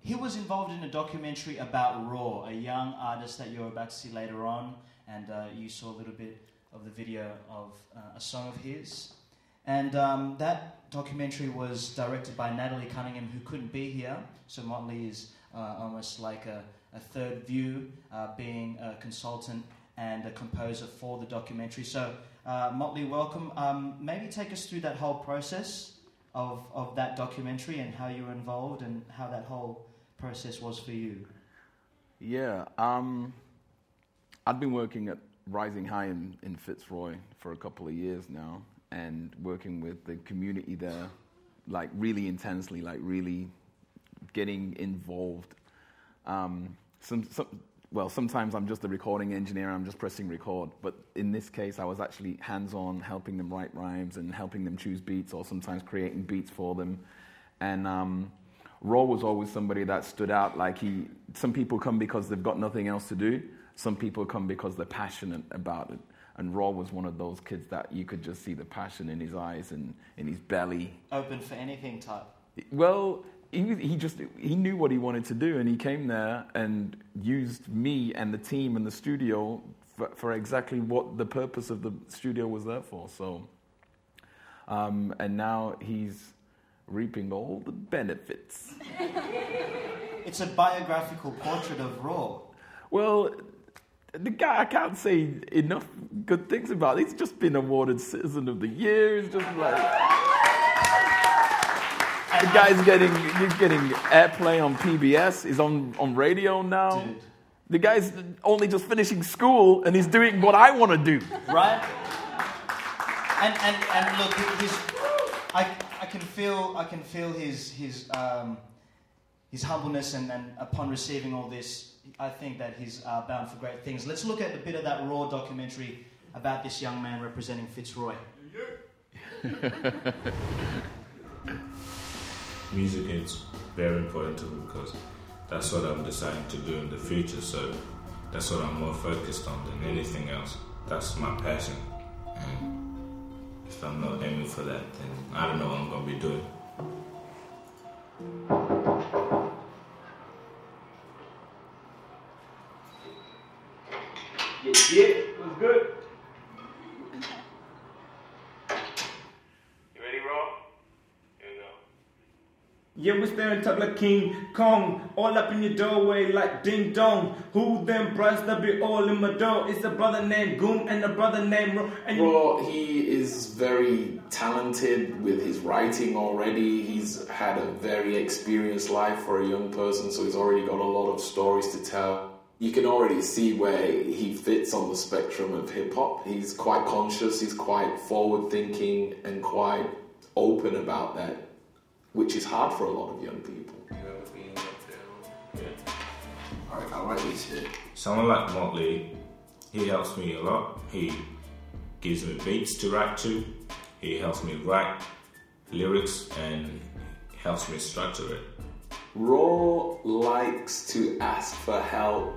he was involved in a documentary about Raw, a young artist that you're about to see later on, and uh, you saw a little bit of the video of uh, a song of his. And um, that documentary was directed by Natalie Cunningham, who couldn't be here. So Motley is uh, almost like a, a third view, uh, being a consultant and a composer for the documentary. So, uh, Motley, welcome. Um, maybe take us through that whole process of, of that documentary and how you were involved and how that whole process was for you. Yeah, um, I've been working at Rising High in, in Fitzroy for a couple of years now, and working with the community there, like really intensely, like really getting involved. Um, some, some, well, sometimes I'm just a recording engineer, I'm just pressing record, but in this case, I was actually hands on helping them write rhymes and helping them choose beats, or sometimes creating beats for them. And um, Raw was always somebody that stood out. Like he, some people come because they've got nothing else to do. Some people come because they're passionate about it. And Raw was one of those kids that you could just see the passion in his eyes and in his belly. Open for anything type. Well, he, he just he knew what he wanted to do, and he came there and used me and the team and the studio for, for exactly what the purpose of the studio was there for. So, um, and now he's reaping all the benefits. It's a biographical portrait of Raw. Well, the guy I can't say enough good things about. He's just been awarded Citizen of the Year. He's just like the guy's getting he's getting airplay on PBS. He's on, on radio now. The guy's only just finishing school and he's doing what I want to do. right? And and and look, his, I I can feel I can feel his his um, his humbleness and, and upon receiving all this, I think that he's uh, bound for great things. Let's look at a bit of that raw documentary about this young man representing Fitzroy. music is very important to me because that's what I'm deciding to do in the future. So that's what I'm more focused on than anything else. That's my passion. And if I'm not aiming for that, then I don't know what I'm going to be doing. Yeah, we staring talk like King Kong, all up in your doorway like ding dong. Who them brothers be all in my door? It's a brother named Goom and a brother named Ro. And he is very talented with his writing already. He's had a very experienced life for a young person, so he's already got a lot of stories to tell. You can already see where he fits on the spectrum of hip hop. He's quite conscious, he's quite forward thinking, and quite open about that, which is hard for a lot of young people. Alright, I'll write these here. Someone like Motley, he helps me a lot. He gives me beats to write to. He helps me write lyrics and helps me structure it. Raw likes to ask for help,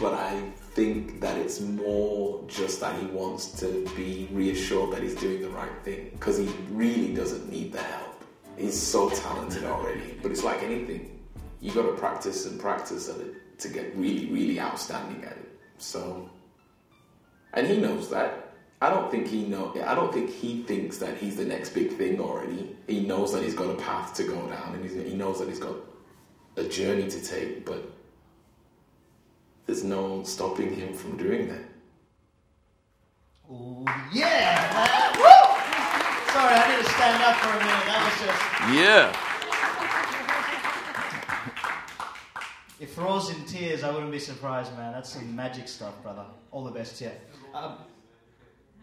but I think that it's more just that he wants to be reassured that he's doing the right thing because he really doesn't need the help. He's so talented already, but it's like anything. You got to practice and practice at it to get really, really outstanding at it. So, and he knows that. I don't think he know. I don't think he thinks that he's the next big thing already. He knows that he's got a path to go down, and he's, he knows that he's got a journey to take, but there's no stopping him from doing that. Oh yeah. Woo! Sorry, I need to stand up for a minute. That was just. Yeah. If Raw's in tears, I wouldn't be surprised, man. That's some magic stuff, brother. All the best, yeah. Um,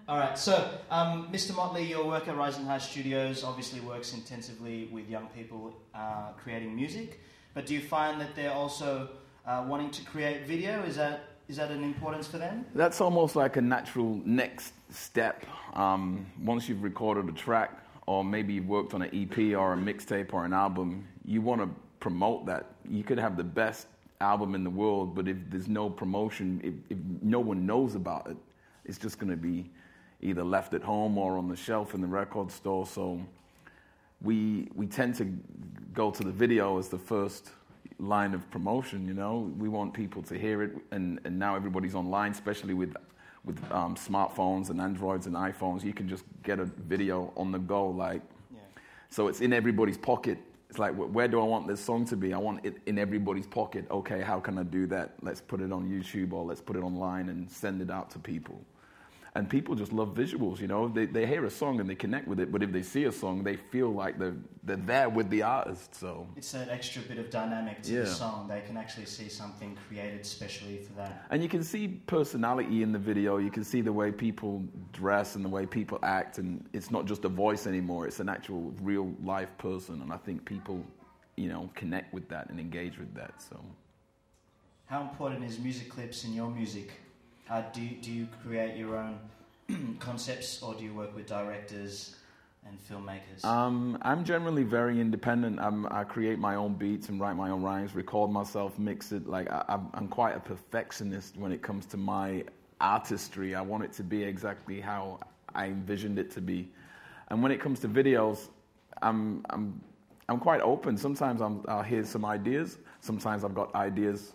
all right, so um, Mr. Motley, your work at Rising High Studios obviously works intensively with young people uh, creating music. But do you find that they're also uh, wanting to create video? Is that is that an importance for them? That's almost like a natural next step. Um, once you've recorded a track, or maybe you've worked on an EP or a mixtape or an album, you want to promote that. You could have the best album in the world, but if there's no promotion, if, if no one knows about it, it's just going to be either left at home or on the shelf in the record store. So we we tend to go to the video as the first line of promotion. You know, we want people to hear it, and, and now everybody's online, especially with with um, smartphones and Androids and iPhones. You can just get a video on the go, like. So it's in everybody's pocket. It's like, where do I want this song to be? I want it in everybody's pocket. Okay, how can I do that? Let's put it on YouTube or let's put it online and send it out to people. And people just love visuals, you know. They, they hear a song and they connect with it, but if they see a song, they feel like they're, they're there with the artist. So It's that extra bit of dynamic to Yeah. the song. They can actually see something created specially for that. And you can see personality in the video. You can see the way people dress and the way people act. And it's not just a voice anymore, it's an actual real life person. And I think people, you know, connect with that and engage with that. So How important is music clips in your music? Uh, do, you, do you create your own concepts or do you work with directors and filmmakers? um, I'm generally very independent. I'm, I create my own beats and write my own rhymes, record myself, mix it. Like I, I'm, I'm quite a perfectionist when it comes to my artistry. I want it to be exactly how I envisioned it to be. And when it comes to videos, I'm, I'm, I'm quite open. Sometimes I'm, I'll hear some ideas. Sometimes I've got ideas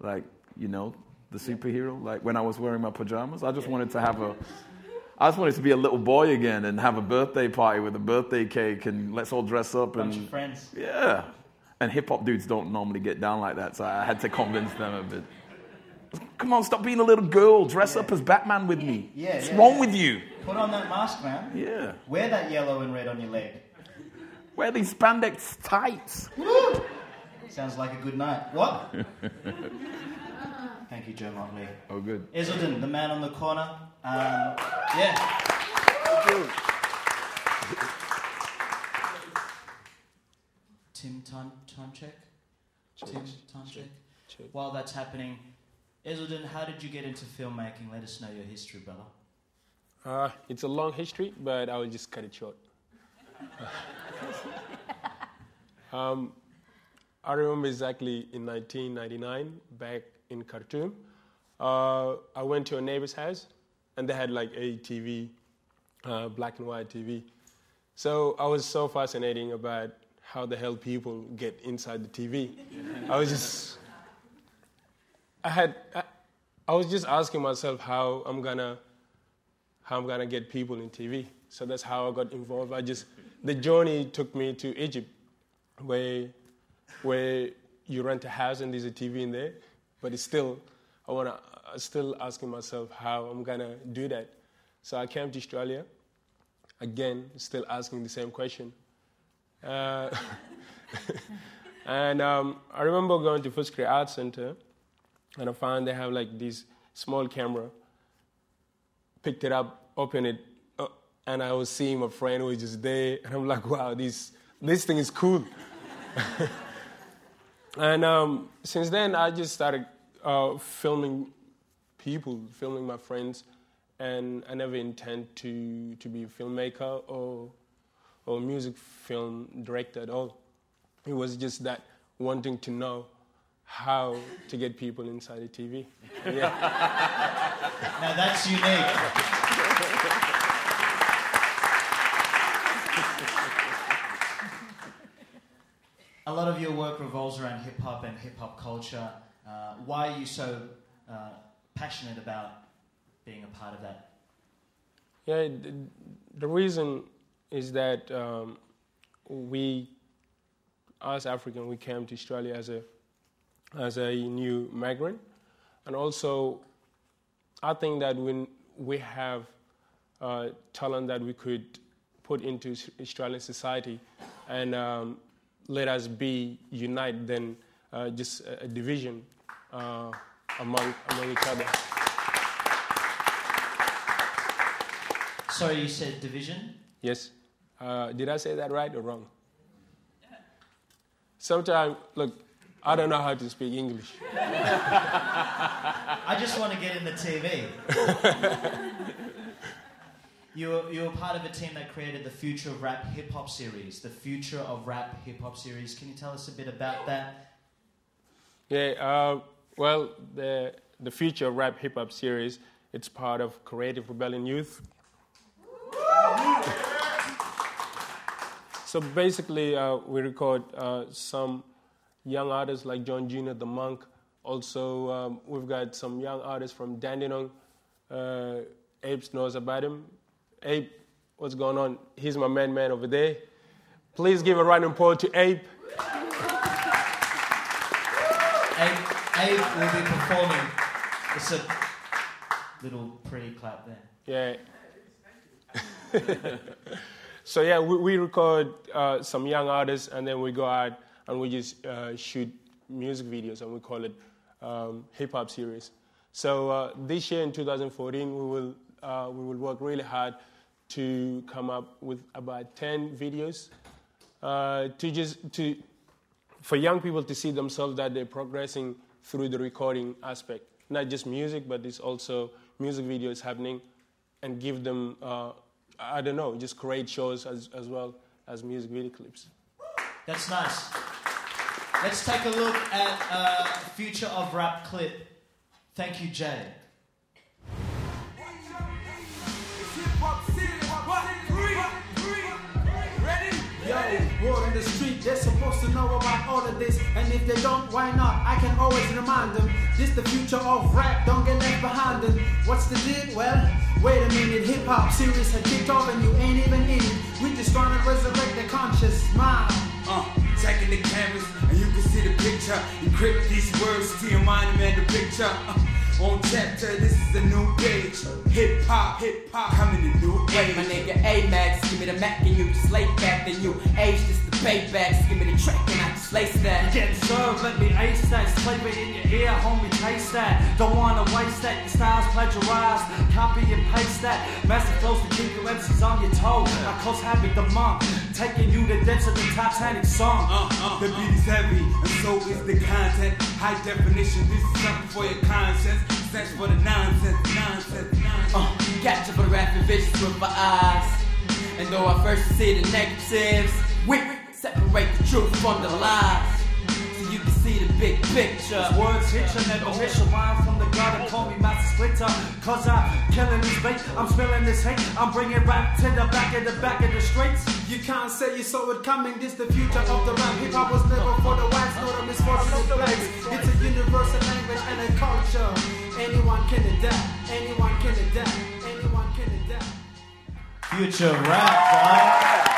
like, you know, the superhero. Like when I was wearing my pajamas, I just wanted to have a, I just wanted to be a little boy again and have a birthday party with a birthday cake and let's all dress up Bunch and of friends. yeah. And hip hop dudes don't normally get down like that, so I had to convince them a bit. Come on, stop being a little girl. Dress up as Batman with me. Yeah, What's yeah, wrong yeah. with you? Put on that mask, man. Yeah. Wear that yellow and red on your leg. Wear these spandex tights. Sounds like a good night. What? Thank you, Joe Motley. Oh, good. Iselden, the man on the corner. Um, yeah. Tim, time, time check? Tim, time check? While that's happening, Iselden, how did you get into filmmaking? Let us know your history, brother. Uh, it's a long history, but I will just cut it short. um, I remember exactly in 1999, back in Khartoum. Uh, I went to a neighbor's house, and they had like a TV, uh, black and white TV. So I was so fascinating about how the hell people get inside the TV. I was just, I had, I, I was just asking myself how I'm gonna, how I'm gonna get people in TV. So that's how I got involved. I just, the journey took me to Egypt, where, where you rent a house and there's a TV in there, but it's still, I wanna, still asking myself how I'm gonna do that. So I came to Australia, again, still asking the same question. Uh, and um, I remember going to first Footscray Arts Center, and I found they have like this small camera. Picked it up, opened it, uh, and I was seeing my friend who was just there, and I'm like, wow, this this thing is cool. and um, since then, I just started uh, filming people, filming my friends, and I never intend to to be a filmmaker or or music film director at all. It was just that wanting to know how to get people inside the TV. Yeah. now that's unique. A lot of your work revolves around hip hop and hip hop culture. Uh, why are you so uh, passionate about being a part of that? Yeah, the, reason is that um, we, as African, we came to Australia as a as a new migrant, and also I think that when we have uh, talent that we could put into Australian society and um, let us be united than uh, just a, a division uh, among among each other. Sorry, you said division? Yes. Uh, did I say that right or wrong? Sometimes, look, I don't know how to speak English. I just want to get in the TV. you, were, you were part of a team that created the Future of Rap Hip Hop series. The Future of Rap Hip Hop series. Can you tell us a bit about that? Yeah, uh, well, the, the Future of Rap Hip Hop series, it's part of Creative Rebellion Youth. So basically, uh, we record uh, some young artists like John Jr., The Monk. Also, um, we've got some young artists from Dandenong. Uh, Abe knows about him. Abe, what's going on? He's my main man over there. Please give a round of applause to Abe. Abe, Abe will be performing. It's a little pre-clap there. Yeah. so yeah, we, we record uh, some young artists, and then we go out and we just uh, shoot music videos, and we call it um, hip hop series. So uh, this year in 2014, we will uh, we will work really hard to come up with about 10 videos uh, to just to for young people to see themselves that they're progressing through the recording aspect, not just music, but it's also music videos happening, and give them uh, I don't know, just create shows as, as well as music video clips. That's nice. Let's take a look at uh, Future of Rap clip. Thank you, Jay. They're supposed to know about all of this. And if they don't, why not? I can always remind them. This the future of rap, don't get left behind them. What's the deal? Well, wait a minute, hip hop series had kicked off and you ain't even in it. We just trying to resurrect the conscious mind. Uh, taking the canvas and you can see the picture. Encrypt these words to your mind and man the picture. Uh, On chapter, this is a new page. Hip hop, hip hop, coming a new Wait, age. my nigga A-Max, give me the Mac and you just lay back, then you age this the paybacks. Give me the track and I just lace that. Getting served, let me ace that. Flavor in your ear, homie, taste that. Don't wanna waste that. Your style's plagiarized. Copy and paste that. Master flows to keep your MCs on your toes. My coach habit the monk. Taking you to depths of the Titanic song. Uh, uh, uh. The beat is heavy, and so is the content. High definition, this is something for your conscience. Sex for the nonsense, nonsense, nonsense. Uh, catch up for the rapid vicious with my eyes. And though I first see the negatives, we separate the truth from the lies. So you can see the big picture. Words hit you, never miss a from the God and call me Master Splitter. Cause I'm killing this bait, I'm spilling this hate. I'm bringing rap to the back of the back of the streets. You can't say you saw it coming, this the future of the rap. Hip hop was never for the whites, nor the misfortunate blacks. It's a universal language and a culture. Anyone can adapt, anyone can adapt, anyone can adapt. Future rap, dog.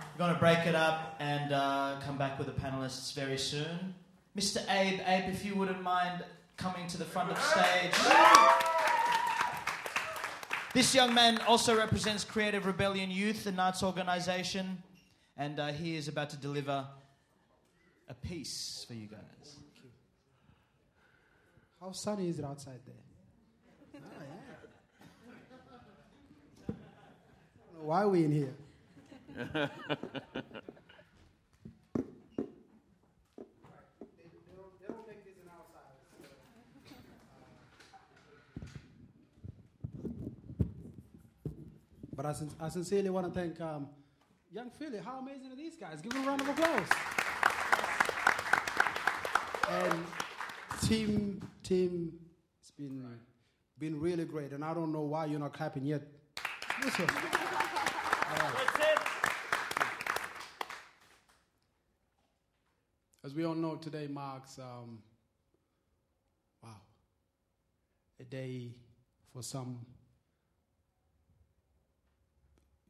We're going to break it up and uh, come back with the panelists very soon. Mr. Abe, Abe, if you wouldn't mind coming to the front of the stage. This young man also represents Creative Rebellion Youth, the Knights organization, and uh, he is about to deliver a piece for you guys. How sunny is it outside there? Ah, yeah. Why are we in here? But I, sin- I sincerely want to thank um, Young Philly. How amazing are these guys? Give them a round of applause. And team, team, it's been been really great. And I don't know why you're not clapping yet. Listen. All right. As we all know, today marks um, wow a day for some.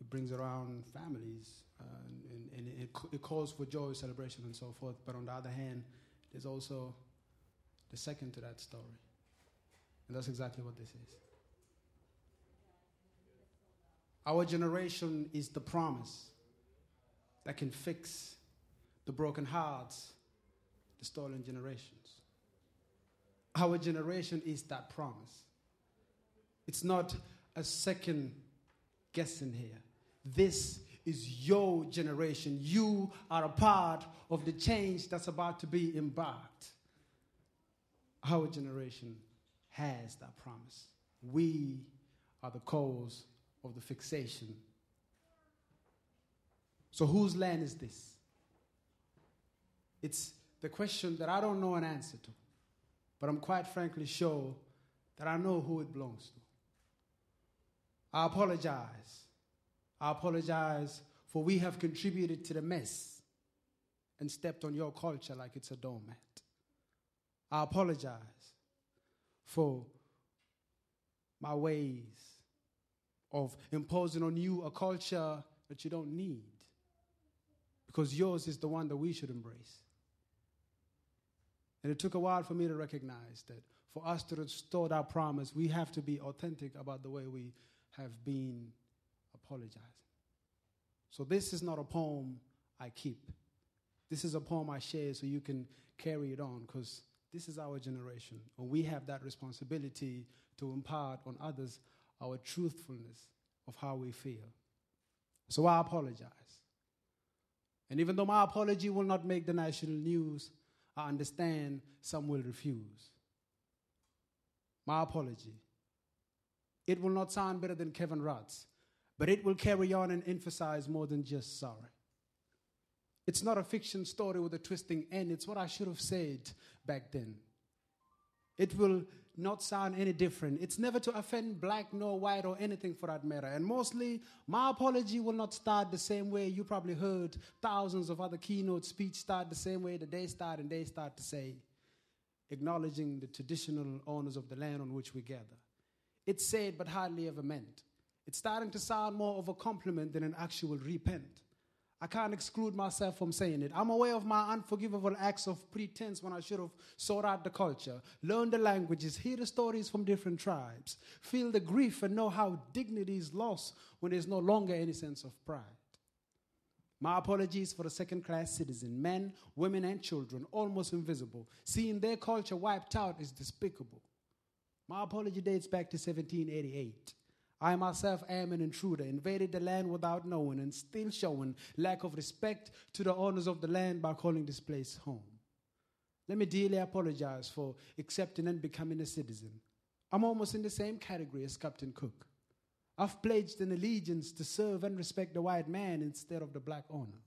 It brings around families uh, and, and, and it, it calls for joy, celebration, and so forth. But on the other hand, there's also the second to that story, and that's exactly what this is. Our generation is the promise that can fix the broken hearts, the stolen generations. Our generation is that promise. It's not a second guessing here. This is your generation. You are a part of the change that's about to be embarked. Our generation has that promise. We are the cause of the fixation. So, whose land is this? It's the question that I don't know an answer to, but I'm quite frankly sure that I know who it belongs to. I apologize. I apologize for we have contributed to the mess and stepped on your culture like it's a doormat. I apologize for my ways of imposing on you a culture that you don't need because yours is the one that we should embrace. And it took a while for me to recognize that for us to restore that promise, we have to be authentic about the way we have been apologizing. So, this is not a poem I keep. This is a poem I share so you can carry it on because this is our generation. And we have that responsibility to impart on others our truthfulness of how we feel. So, I apologize. And even though my apology will not make the national news, I understand some will refuse. My apology. It will not sound better than Kevin Rudd's, but it will carry on and emphasize more than just sorry. It's not a fiction story with a twisting end, it's what I should have said back then. It will not sound any different. It's never to offend black nor white or anything for that matter. And mostly, my apology will not start the same way you probably heard thousands of other keynote speech start the same way that they start and they start to say, acknowledging the traditional owners of the land on which we gather. It's said but hardly ever meant. It's starting to sound more of a compliment than an actual repent. I can't exclude myself from saying it. I'm aware of my unforgivable acts of pretense when I should have sought out the culture, learned the languages, hear the stories from different tribes, feel the grief, and know how dignity is lost when there's no longer any sense of pride. My apologies for the second class citizen, men, women, and children, almost invisible. Seeing their culture wiped out is despicable. My apology dates back to 1788. I myself am an intruder, invaded the land without knowing, and still showing lack of respect to the owners of the land by calling this place home. Let me dearly apologize for accepting and becoming a citizen. I'm almost in the same category as Captain Cook. I've pledged an allegiance to serve and respect the white man instead of the black owner.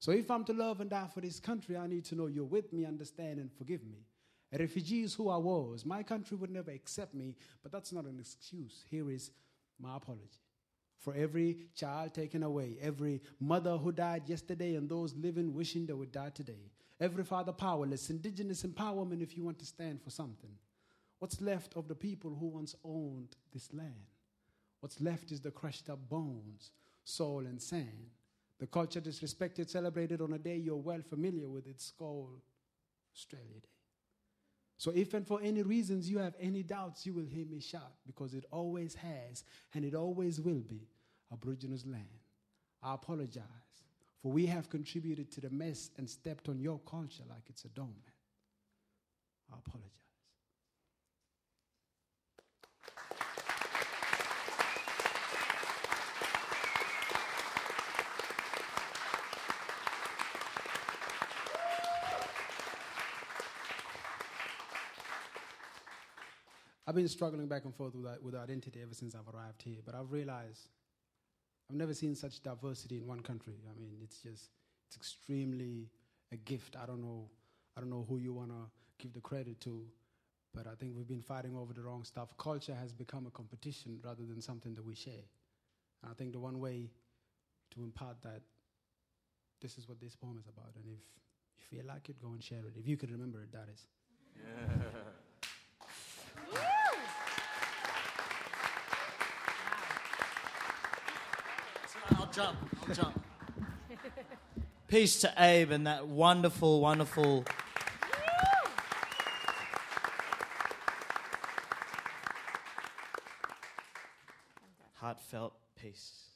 So if I'm to love and die for this country, I need to know you're with me, understand, and forgive me. A refugee is who I was. My country would never accept me, but that's not an excuse. Here is my apology. For every child taken away, every mother who died yesterday, and those living wishing they would die today, every father powerless, indigenous empowerment if you want to stand for something. What's left of the people who once owned this land? What's left is the crushed up bones, soul, and sand. The culture disrespected, celebrated on a day you're well familiar with. It's called Australia Day. So, if and for any reasons you have any doubts, you will hear me shout because it always has and it always will be Aboriginals' land. I apologize, for we have contributed to the mess and stepped on your culture like it's a doormat. I apologize. I've been struggling back and forth with, with identity ever since I've arrived here, but I've realized I've never seen such diversity in one country. I mean, it's just it's extremely a gift. I don't know, I don't know who you want to give the credit to, but I think we've been fighting over the wrong stuff. Culture has become a competition rather than something that we share. And I think the one way to impart that, this is what this poem is about. And if you feel like it, go and share it. If you can remember it, that is. Yeah. I'll jump. I'll jump. Peace to Abe and that wonderful, wonderful. Heartfelt peace.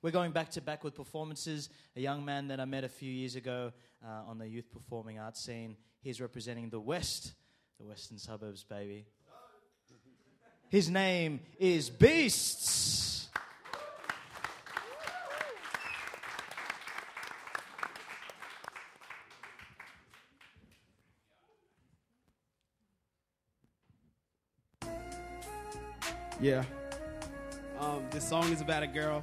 We're going back to back with performances. A young man that I met a few years ago uh, on the youth performing arts scene. He's representing the West, the Western suburbs, baby. His name is Beasts. Yeah. Um, this song is about a girl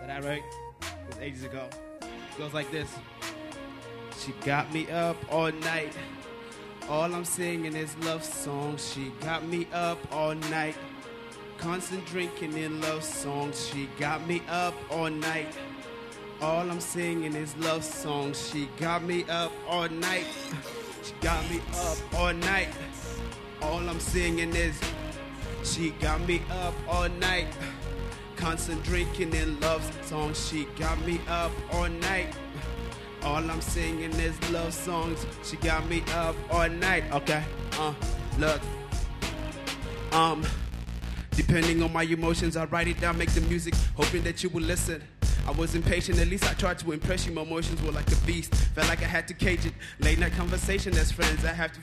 that I wrote ages ago. It goes like this. She got me up all night. All I'm singing is love songs. She got me up all night. Constant drinking in love songs. She got me up all night. All I'm singing is love songs. She got me up all night. She got me up all night. All I'm singing is she got me up all night. Constant drinking in love songs. She got me up all night. All I'm singing is love songs. She got me up all night. Okay, uh, look. Um, depending on my emotions, I write it down, make the music, hoping that you will listen. I was impatient, at least I tried to impress you. My emotions were like a beast, felt like I had to cage it. Late night conversation as friends, I have to.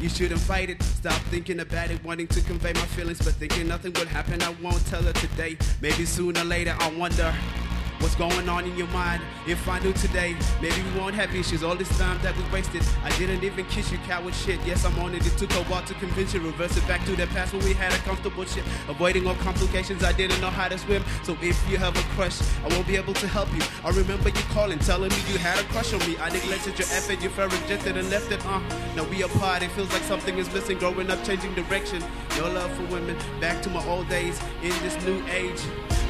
You shouldn't fight it. Stop thinking about it, wanting to convey my feelings, but thinking nothing will happen. I won't tell her today. Maybe sooner or later, I wonder. What's going on in your mind? If I knew today, maybe we won't have issues. All this time that we wasted, I didn't even kiss you, coward shit. Yes, I'm on it. It took a while to convince you. Reverse it back to the past when we had a comfortable shit. Avoiding all complications, I didn't know how to swim. So if you have a crush, I won't be able to help you. I remember you calling, telling me you had a crush on me. I neglected your effort, you felt rejected and left it. Uh, now we apart. It feels like something is missing. Growing up, changing direction. Your love for women, back to my old days in this new age.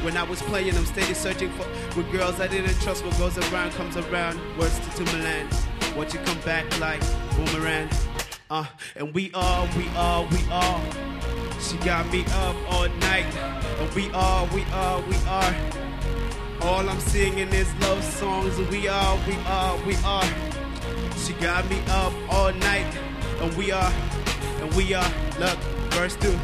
When I was playing, I'm steady searching for with girls I didn't trust. What goes around comes around. Words to Timberland. Watch you come back like boomerang. Uh, and we are, we are, we are. She got me up all night. And we are, we are, we are. All I'm singing is love songs. And we are, we are, we are. She got me up all night, and we are, and we are. Look, verse two.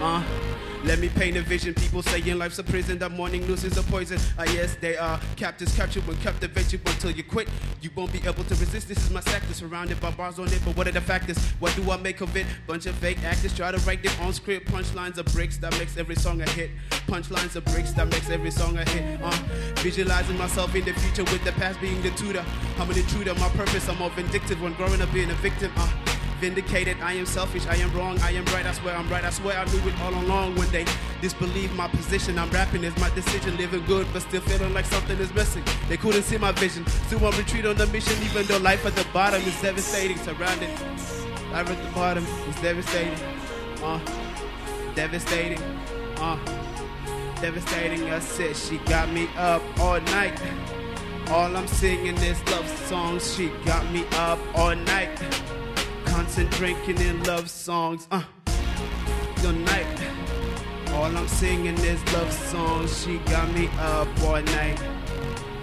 Uh. Let me paint a vision. People saying life's a prison. The morning news is a poison. Ah, yes, they are. Captives captured when captivate you until you quit. You won't be able to resist. This is my sector, surrounded by bars on it. But what are the factors? What do I make of it? Bunch of fake actors try to write their own script. Punchlines are bricks that makes every song a hit. Punchlines are bricks that makes every song a hit. Uh, visualizing myself in the future with the past being the tutor. I'm an intruder. My purpose, I'm more vindictive when growing up being a victim. Uh, vindicated. I am selfish, I am wrong, I am right, I swear I'm right, I swear I knew it all along. When they disbelieve my position, I'm rapping is my decision. Living good, but still feeling like something is missing. They couldn't see my vision. Still on retreat on the mission, even though life at the bottom is devastating. Surrounded, life at the bottom is devastating. Uh, devastating. Uh, devastating. I said she got me up all night. All I'm singing is love songs. She got me up all night constant drinking and love songs. Uh, good night. All I'm singing is love songs. She got me up all night.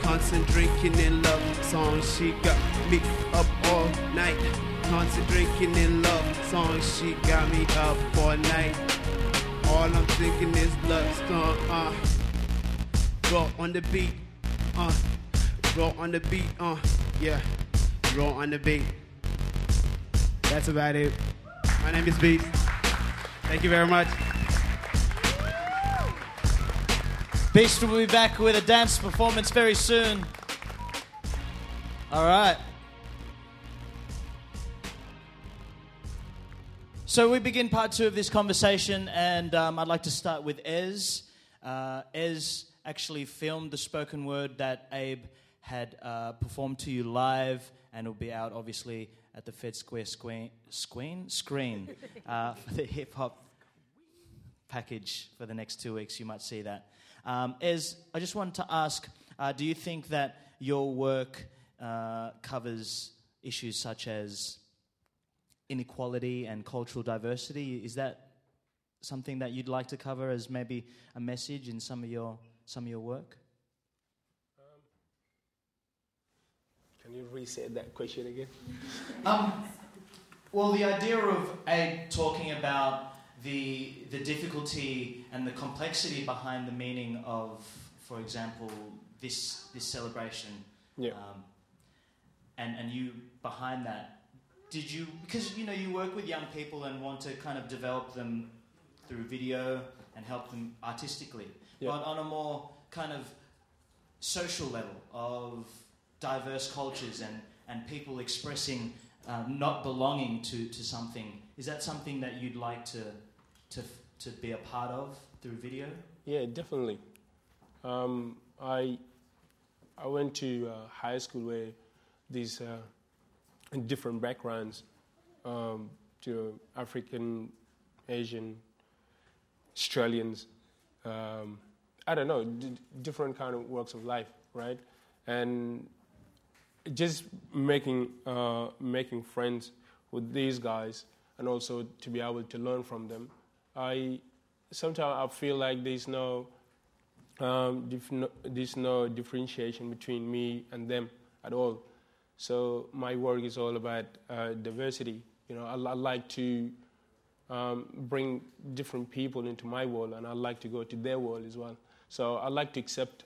Constant drinking and love songs. She got me up all night. Constant drinking and love songs. She got me up all night. All I'm thinking is love song. Uh, roll on the beat. Uh, roll on the beat. Uh, yeah, roll on the beat. That's about it. My name is Beast. Thank you very much. Beast will be back with a dance performance very soon. All right. So we begin part two of this conversation, and um, I'd like to start with Ez. Uh, Ez actually filmed the spoken word that Abe had uh, performed to you live, and it'll be out obviously at the Fed Square screen, uh, for the hip hop package for the next two weeks. You might see that. Um, Ez, I just wanted to ask uh, do you think that your work uh, covers issues such as inequality and cultural diversity? Is that something that you'd like to cover as maybe a message in some of your, some of your work? Can you reset that question again? Um, well, the idea of Abe talking about the the difficulty and the complexity behind the meaning of, for example, this this celebration, Yeah. um, and and you behind that, did you because you know you work with young people and want to kind of develop them through video and help them artistically, Yeah. but on a more kind of social level of diverse cultures and, and people expressing uh, not belonging to, to something. Is that something that you'd like to, to, to be a part of through video? Yeah, definitely. Um, I I went to uh, high school where these uh, different backgrounds, um, to African, Asian, Australians, um, I don't know, d- different kind of walks of life, right? And just making uh, making friends with these guys, and also to be able to learn from them. I sometimes I feel like there's no um, dif- no, there's no differentiation between me and them at all. So my work is all about uh, diversity. You know, I, I like to um, bring different people into my world, and I like to go to their world as well. So I like to accept,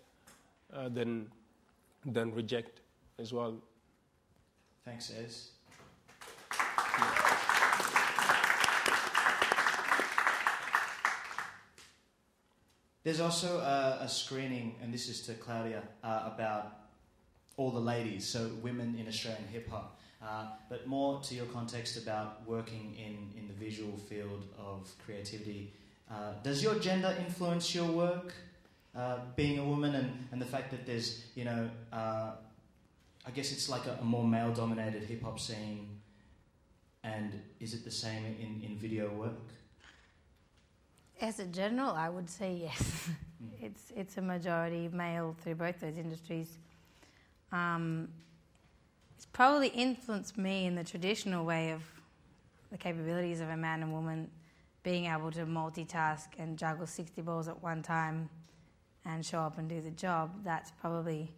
uh, then then reject as well. Thanks, Ez. There's also a, a screening, and this is to Claudia, uh, about all the ladies, so women in Australian hip hop, uh, but more to your context about working in, in the visual field of creativity. Uh, does your gender influence your work, uh, being a woman, and, and the fact that there's, you know, uh, I guess it's like a, a more male dominated hip hop scene, and is it the same in, in video work? As a general, I would say yes. it's it's a majority male through both those industries. Um, it's probably influenced me in the traditional way of the capabilities of a man and woman being able to multitask and juggle 60 balls at one time and show up and do the job, that's probably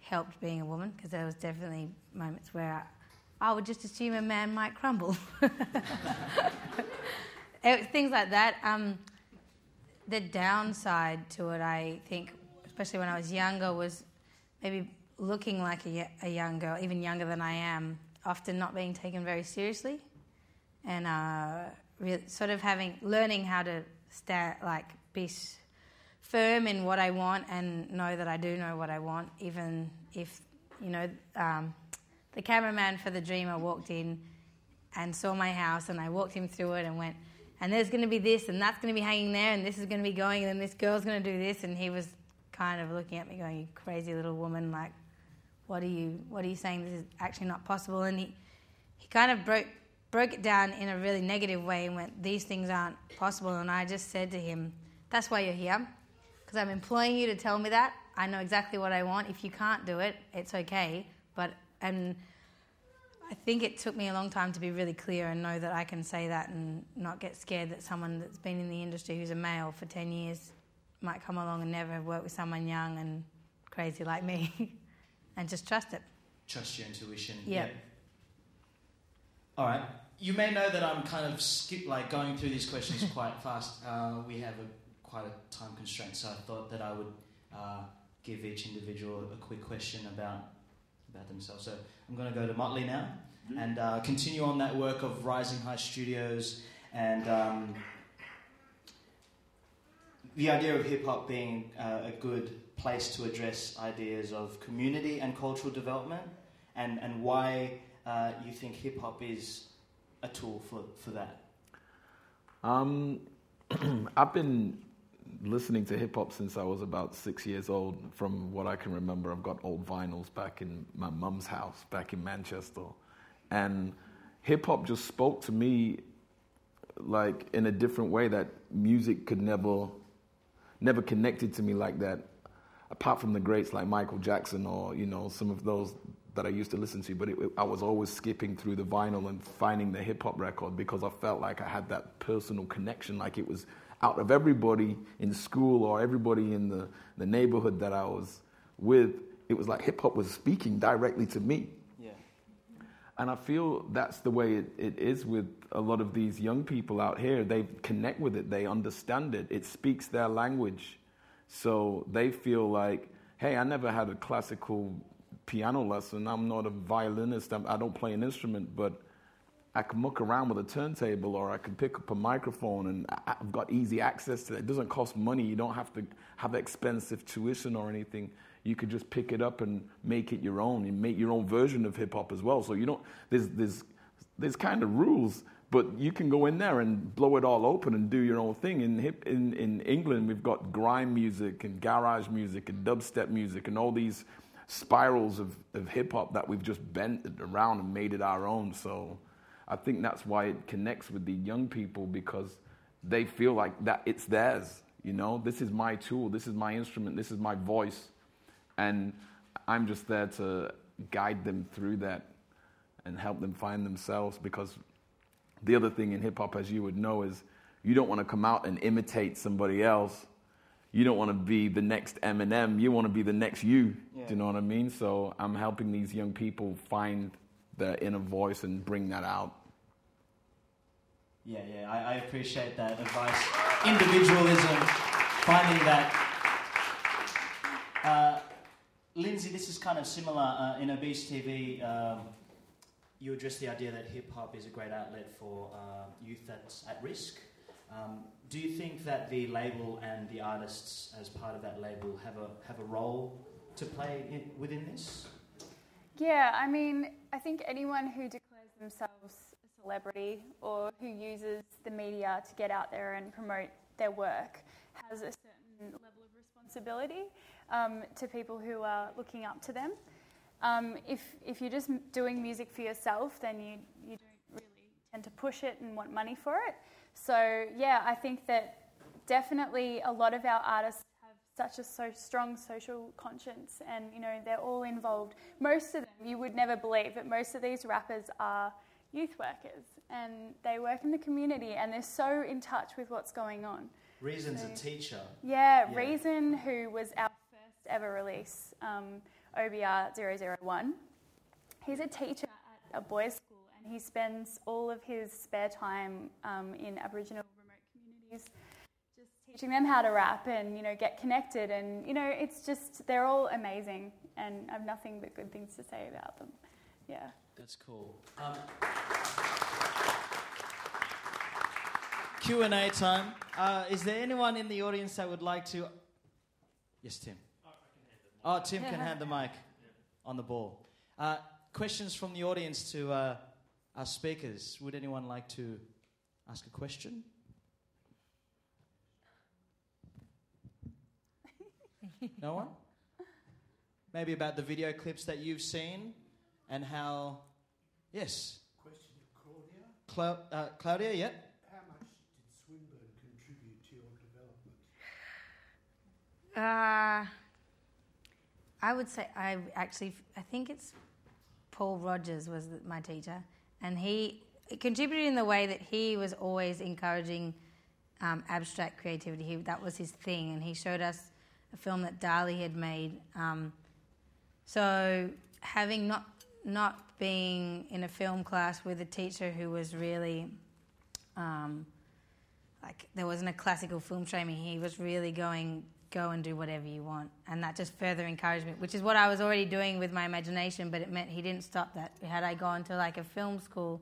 helped being a woman because there was definitely moments where I, I would just assume a man might crumble. It- things like that. Um, the downside to it, I think, especially when I was younger, was maybe looking like a young girl, even younger than I am, often not being taken very seriously, and uh, re- sort of having learning how to stand like be firm in what I want and know that I do know what I want, even if you know um, the cameraman for the Dreamer walked in and saw my house, and I walked him through it and went, and there's going to be this, and that's going to be hanging there, and this is going to be going, and then this girl's going to do this, and he was kind of looking at me, going, "You crazy little woman! Like, what are you, what are you saying? This is actually not possible." And he, he kind of broke broke it down in a really negative way and went, "These things aren't possible." And I just said to him, "That's why you're here, because I'm employing you to tell me that. I know exactly what I want. If you can't do it, it's okay, but and." I think it took me a long time to be really clear and know that I can say that and not get scared that someone that's been in the industry who's a male for 10 years might come along and never have worked with someone young and crazy like me and just trust it. Trust your intuition. Yeah. All right. You may know that I'm kind of skip like going through these questions quite fast. Uh, we have a quite a time constraint, so I thought that I would uh, give each individual a quick question about about themselves. So I'm going to go to Motley now and uh, continue on that work of Rising High Studios and um, the idea of hip hop being uh, a good place to address ideas of community and cultural development, and, and why uh, you think hip hop is a tool for, for that. Um, I've been listening to hip hop since I was about six years old. From what I can remember, I've got old vinyls back in my mum's house back in Manchester, and hip hop just spoke to me like in a different way that music could never, never connected to me like that. Apart from the greats like Michael Jackson or you know some of those that I used to listen to, but it, I was always skipping through the vinyl and finding the hip hop record because I felt like I had that personal connection, like it was out of everybody in school or everybody in the, the neighborhood that I was with, it was like hip hop was speaking directly to me. Yeah. And I feel that's the way it, it is with a lot of these young people out here. They connect with it, they understand it, it speaks their language. So they feel like, hey, I never had a classical piano lesson. I'm not a violinist, I'm, I don't play an instrument, but I can muck around with a turntable or I can pick up a microphone and I've got easy access to it. It doesn't cost money. You don't have to have expensive tuition or anything. You could just pick it up and make it your own and make your own version of hip hop as well. So you don't, there's, there's, there's kind of rules, but you can go in there and blow it all open and do your own thing. In, hip, in, in England, we've got grime music and garage music and dubstep music and all these spirals of, of hip hop that we've just bent around and made it our own. So I think that's why it connects with the young people because they feel like that it's theirs. You know, this is my tool, this is my instrument, this is my voice, and I'm just there to guide them through that and help them find themselves. Because the other thing in hip hop, as you would know, is you don't want to come out and imitate somebody else. You don't want to be the next Eminem. You want to be the next you. Yeah. Do you know what I mean? So I'm helping these young people find their inner voice and bring that out. Yeah, yeah, I, I appreciate that advice. Individualism, finding that. Uh, Lindsay, this is kind of similar. Uh, in Obese TV, um, you address the idea that hip hop is a great outlet for uh, youth that's at risk. Um, do you think that the label and the artists, as part of that label, have a have a role to play in, within this? Yeah, I mean, I think anyone who declares themselves celebrity or who uses the media to get out there and promote their work has a certain level of responsibility um, to people who are looking up to them. Um, if, if you're just doing music for yourself, then you, you don't really tend to push it and want money for it. So, yeah, I think that definitely a lot of our artists have such a so strong social conscience and you know they're all involved most of them you would never believe but most of these rappers are youth workers, and they work in the community, and they're so in touch with what's going on. Reason's So- a teacher. Yeah, Yeah. Reason, who was our first ever release, um, OBR 001. He's a teacher at a boys' school and he spends all of his spare time um, in Aboriginal remote communities just teaching them how to rap and, you know, get connected. And, you know, it's just, they're all amazing and I have nothing but good things to say about them. Yeah. That's cool. Um, Q and A time. Uh, is there anyone in the audience that would like to? Yes, Tim. Oh, Tim can hand the mic on the ball. Uh, questions from the audience to uh, our speakers. Would anyone like to ask a question? No one? Maybe about the video clips that you've seen and how. Yes. Question to Claudia. Clau- uh, Claudia, yeah? How much did Swinburne contribute to your development? Uh, I would say I actually I think it's Paul Rogers was my teacher, and he contributed in the way that he was always encouraging um, abstract creativity. He, that was his thing, and he showed us a film that Dali had made. Um, so having not not being in a film class with a teacher who was really um, like there wasn't a classical film training. He was really going go and do whatever you want, and that just further encouraged me, which is what I was already doing with my imagination. But it meant he didn't stop that. Had I gone to like a film school,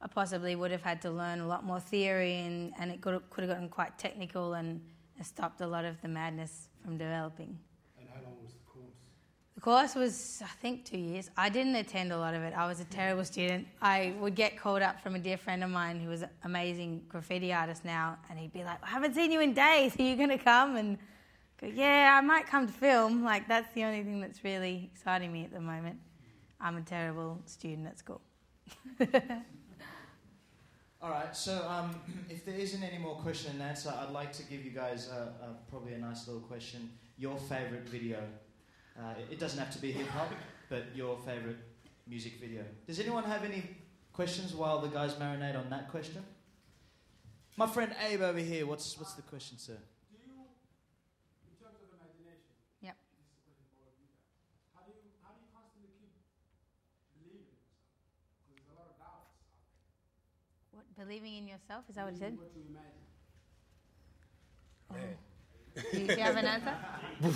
I possibly would have had to learn a lot more theory, and, and it could have, gotten quite technical and stopped a lot of the madness from developing. And how long was the course? The course was, I think, two years. I didn't attend a lot of it. I was a terrible student. I would get called up from a dear friend of mine who was an amazing graffiti artist now, and he'd be like, I haven't seen you in days. Are you going to come? And go, yeah, I might come to film. Like, that's the only thing that's really exciting me at the moment. I'm a terrible student at school. All right, so um, if there isn't any more question and answer, I'd like to give you guys probably a nice little question. Your favorite video? Uh, it- it doesn't have to be hip hop, but your favorite music video. Does anyone have any questions while the guys marinate on that question? My friend Abe over here, what's, what's the question, sir? Do you, in terms of imagination, Yep. this is question for all of you guys. How do you, how do you constantly keep believing in yourself? Because there's a lot of doubts. What, believing in yourself? Is that what he said? What you imagine. Do you, do you have an answer? this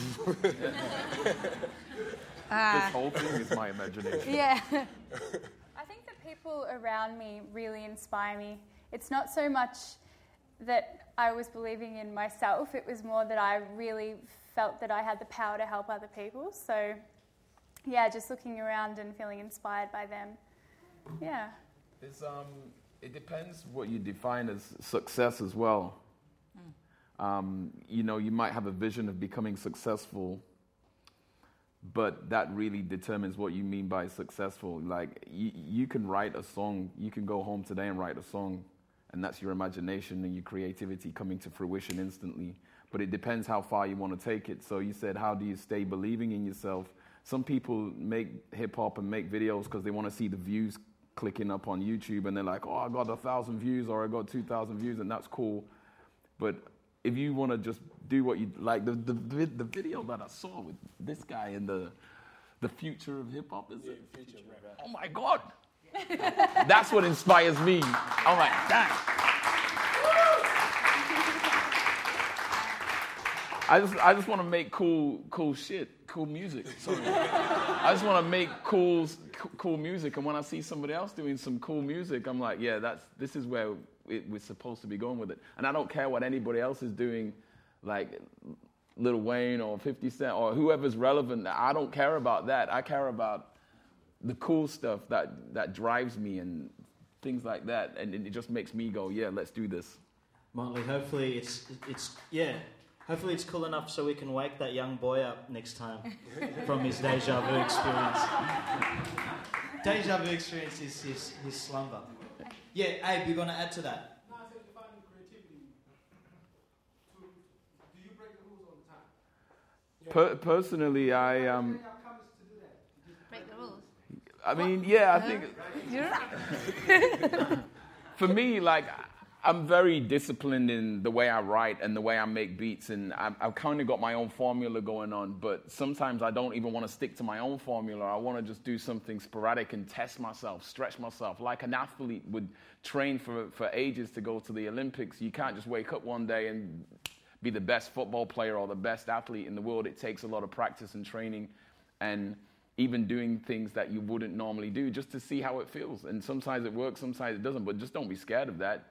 whole thing is my imagination. Yeah. I think the people around me really inspire me. It's not so much that I was believing in myself, it was more that I really felt that I had the power to help other people. So, yeah, just looking around and feeling inspired by them. Yeah. It's, um, it depends what you define as success as well. Um, you know, you might have a vision of becoming successful, but that really determines what you mean by successful. Like, you, you can write a song, you can go home today and write a song, and that's your imagination and your creativity coming to fruition instantly. But it depends how far you want to take it. So, you said, how do you stay believing in yourself? Some people make hip hop and make videos because they want to see the views clicking up on YouTube, and they're like, oh, I got a thousand views or I got 2,000 views, and that's cool. But if you want to just do what you like, the, the, the video that I saw with this guy in the, the future of hip hop is it? Oh my God! That's what inspires me. I'm like, dang. I just, I just want to make cool, cool shit, cool music. Sorry. I just want to make cool, cool music. And when I see somebody else doing some cool music, I'm like, yeah, that's, this is where it, we're supposed to be going with it. And I don't care what anybody else is doing, like Lil Wayne or 50 Cent or whoever's relevant. I don't care about that. I care about the cool stuff that, that drives me and things like that. And it just makes me go, yeah, let's do this. Motley, hopefully it's, it's yeah, hopefully it's cool enough so we can wake that young boy up next time from his deja vu experience. deja vu experience is his, his slumber. Yeah, Abe, you're going to add to that? No, I said defining creativity. To, do you break the rules all the time? Per- personally, I um, Break the rules. I mean, yeah, I think for me, like, I'm very disciplined in the way I write and the way I make beats, and I've, I've kind of got my own formula going on. But sometimes I don't even want to stick to my own formula. I want to just do something sporadic and test myself, stretch myself, like an athlete would train for, for ages to go to the Olympics. You can't just wake up one day and be the best football player or the best athlete in the world. It takes a lot of practice and training, and even doing things that you wouldn't normally do just to see how it feels. And sometimes it works, sometimes it doesn't. But just don't be scared of that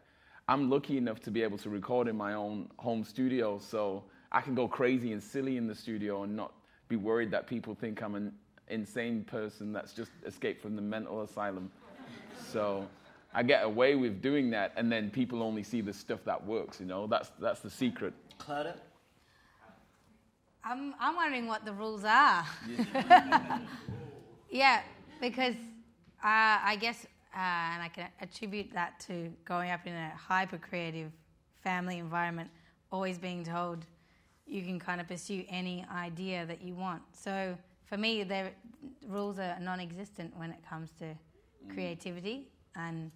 I'm lucky enough to be able to record in my own home studio, so I can go crazy and silly in the studio and not be worried that people think I'm an insane person that's just escaped from the mental asylum. So I get away with doing that, and then people only see the stuff that works. You know, that's that's the secret. Claudia? I'm, I'm wondering what the rules are. yeah, because uh, I guess uh, and I can attribute that to growing up in a hyper creative family environment, always being told you can kind of pursue any idea that you want. So for me, the rules are non-existent when it comes to mm. creativity, and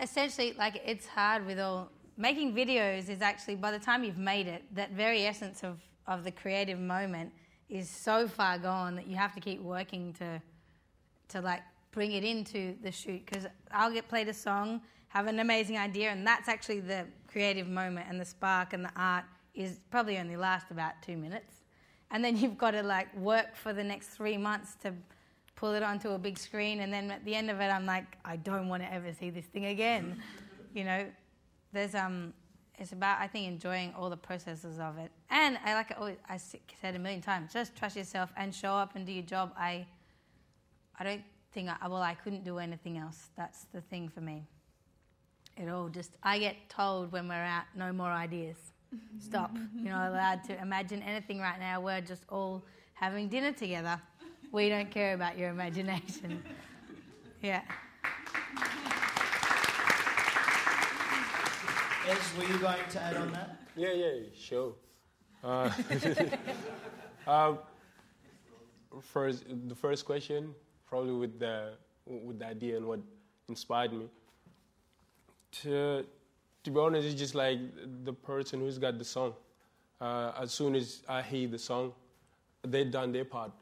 essentially, like it's hard with all making videos. Is actually by the time you've made it, that very essence of of the creative moment is so far gone that you have to keep working to to like bring it into the shoot because I'll get played a song, have an amazing idea, and that's actually the creative moment and the spark and the art is probably only last about two minutes. And then you've got to like work for the next three months to pull it onto a big screen. And then at the end of it, I'm like, I don't want to ever see this thing again. you know, there's um, it's about I think enjoying all the processes of it. And I like always, I said a million times, just trust yourself and show up and do your job. I, I don't thing, I, well, I couldn't do anything else. That's the thing for me. It all just, I get told when we're out, no more ideas. Stop. You're not allowed to imagine anything right now. We're just all having dinner together. We don't care about your imagination. yeah. Ez, were you going to add on that? Yeah, yeah, sure. Uh, uh, first, the first question probably with the with the idea and what inspired me. To to be honest, it's just like the person who's got the song. Uh, as soon as I hear the song, they've done their part,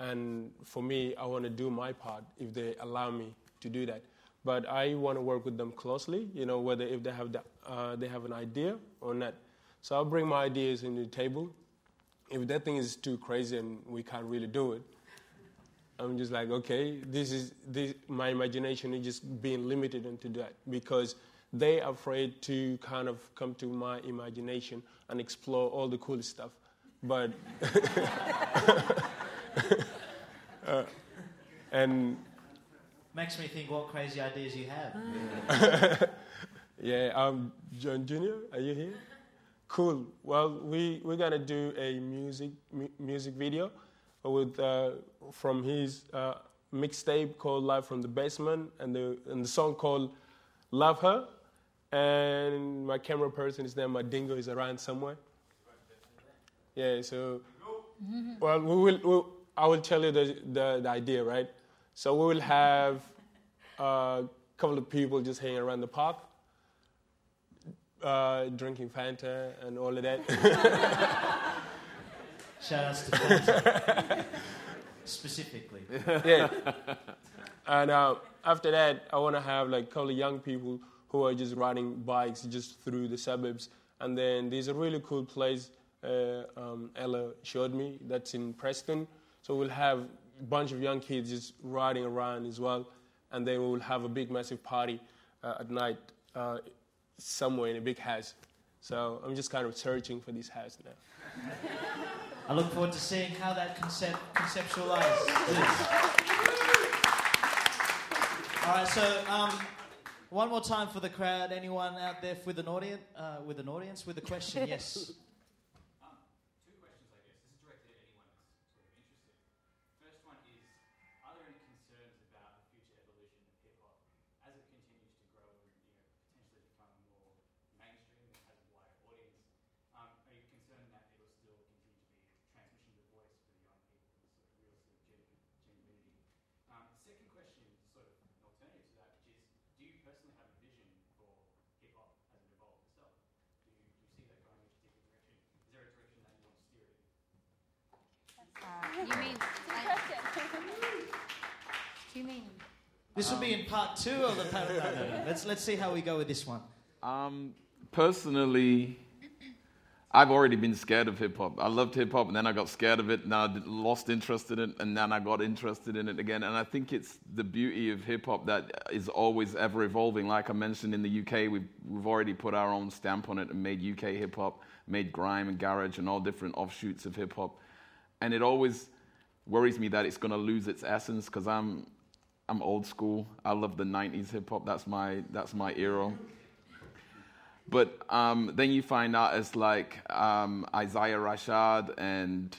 and for me, I want to do my part if they allow me to do that. But I want to work with them closely, you know, whether if they have the, uh, they have an idea or not. So I'll bring my ideas in the table. If that thing is too crazy and we can't really do it, I'm just like, okay, this is this, my imagination is just being limited into that because they are afraid to kind of come to my imagination and explore all the cool stuff. But uh, and makes me think what crazy ideas you have. yeah, um, John Junior, are you here? Cool. Well, we we're gonna do a music mu- music video with uh, from his uh, mixtape called Live from the Basement and the and the song called Love Her. And my camera person is there. My dingo is around somewhere. Yeah. So, well, we will. We'll, I will tell you the, the, the idea, right? So we will have a couple of people just hanging around the park, uh, drinking Fanta and all of that. Shout outs to Fanta. Specifically. yeah. And uh, after that, I want to have like a couple of young people who are just riding bikes just through the suburbs. And then there's a really cool place uh, um, Ella showed me that's in Preston. So we'll have a bunch of young kids just riding around as well. And then we'll have a big, massive party uh, at night uh, somewhere in a big house. So I'm just kind of searching for this house now. I look forward to seeing how that concept conceptualizes. All right, so um, one more time for the crowd. Anyone out there with an audience? Uh, with an audience with a question? Yes. You mean? Do you mean? This will be in part two of the panel. Let's let's see how we go with this one. Um, personally, I've already been scared of hip hop. I loved hip hop, and then I got scared of it, and I lost interest in it, and then I got interested in it again. And I think it's the beauty of hip hop that is always ever evolving. Like I mentioned, in the UK, we've we've already put our own stamp on it and made UK hip hop, made grime and garage and all different offshoots of hip hop, and it always worries me that it's going to lose its essence because I'm I'm old school. I love the '90s hip hop. That's my that's my era. But um, then you find artists like um, Isaiah Rashad and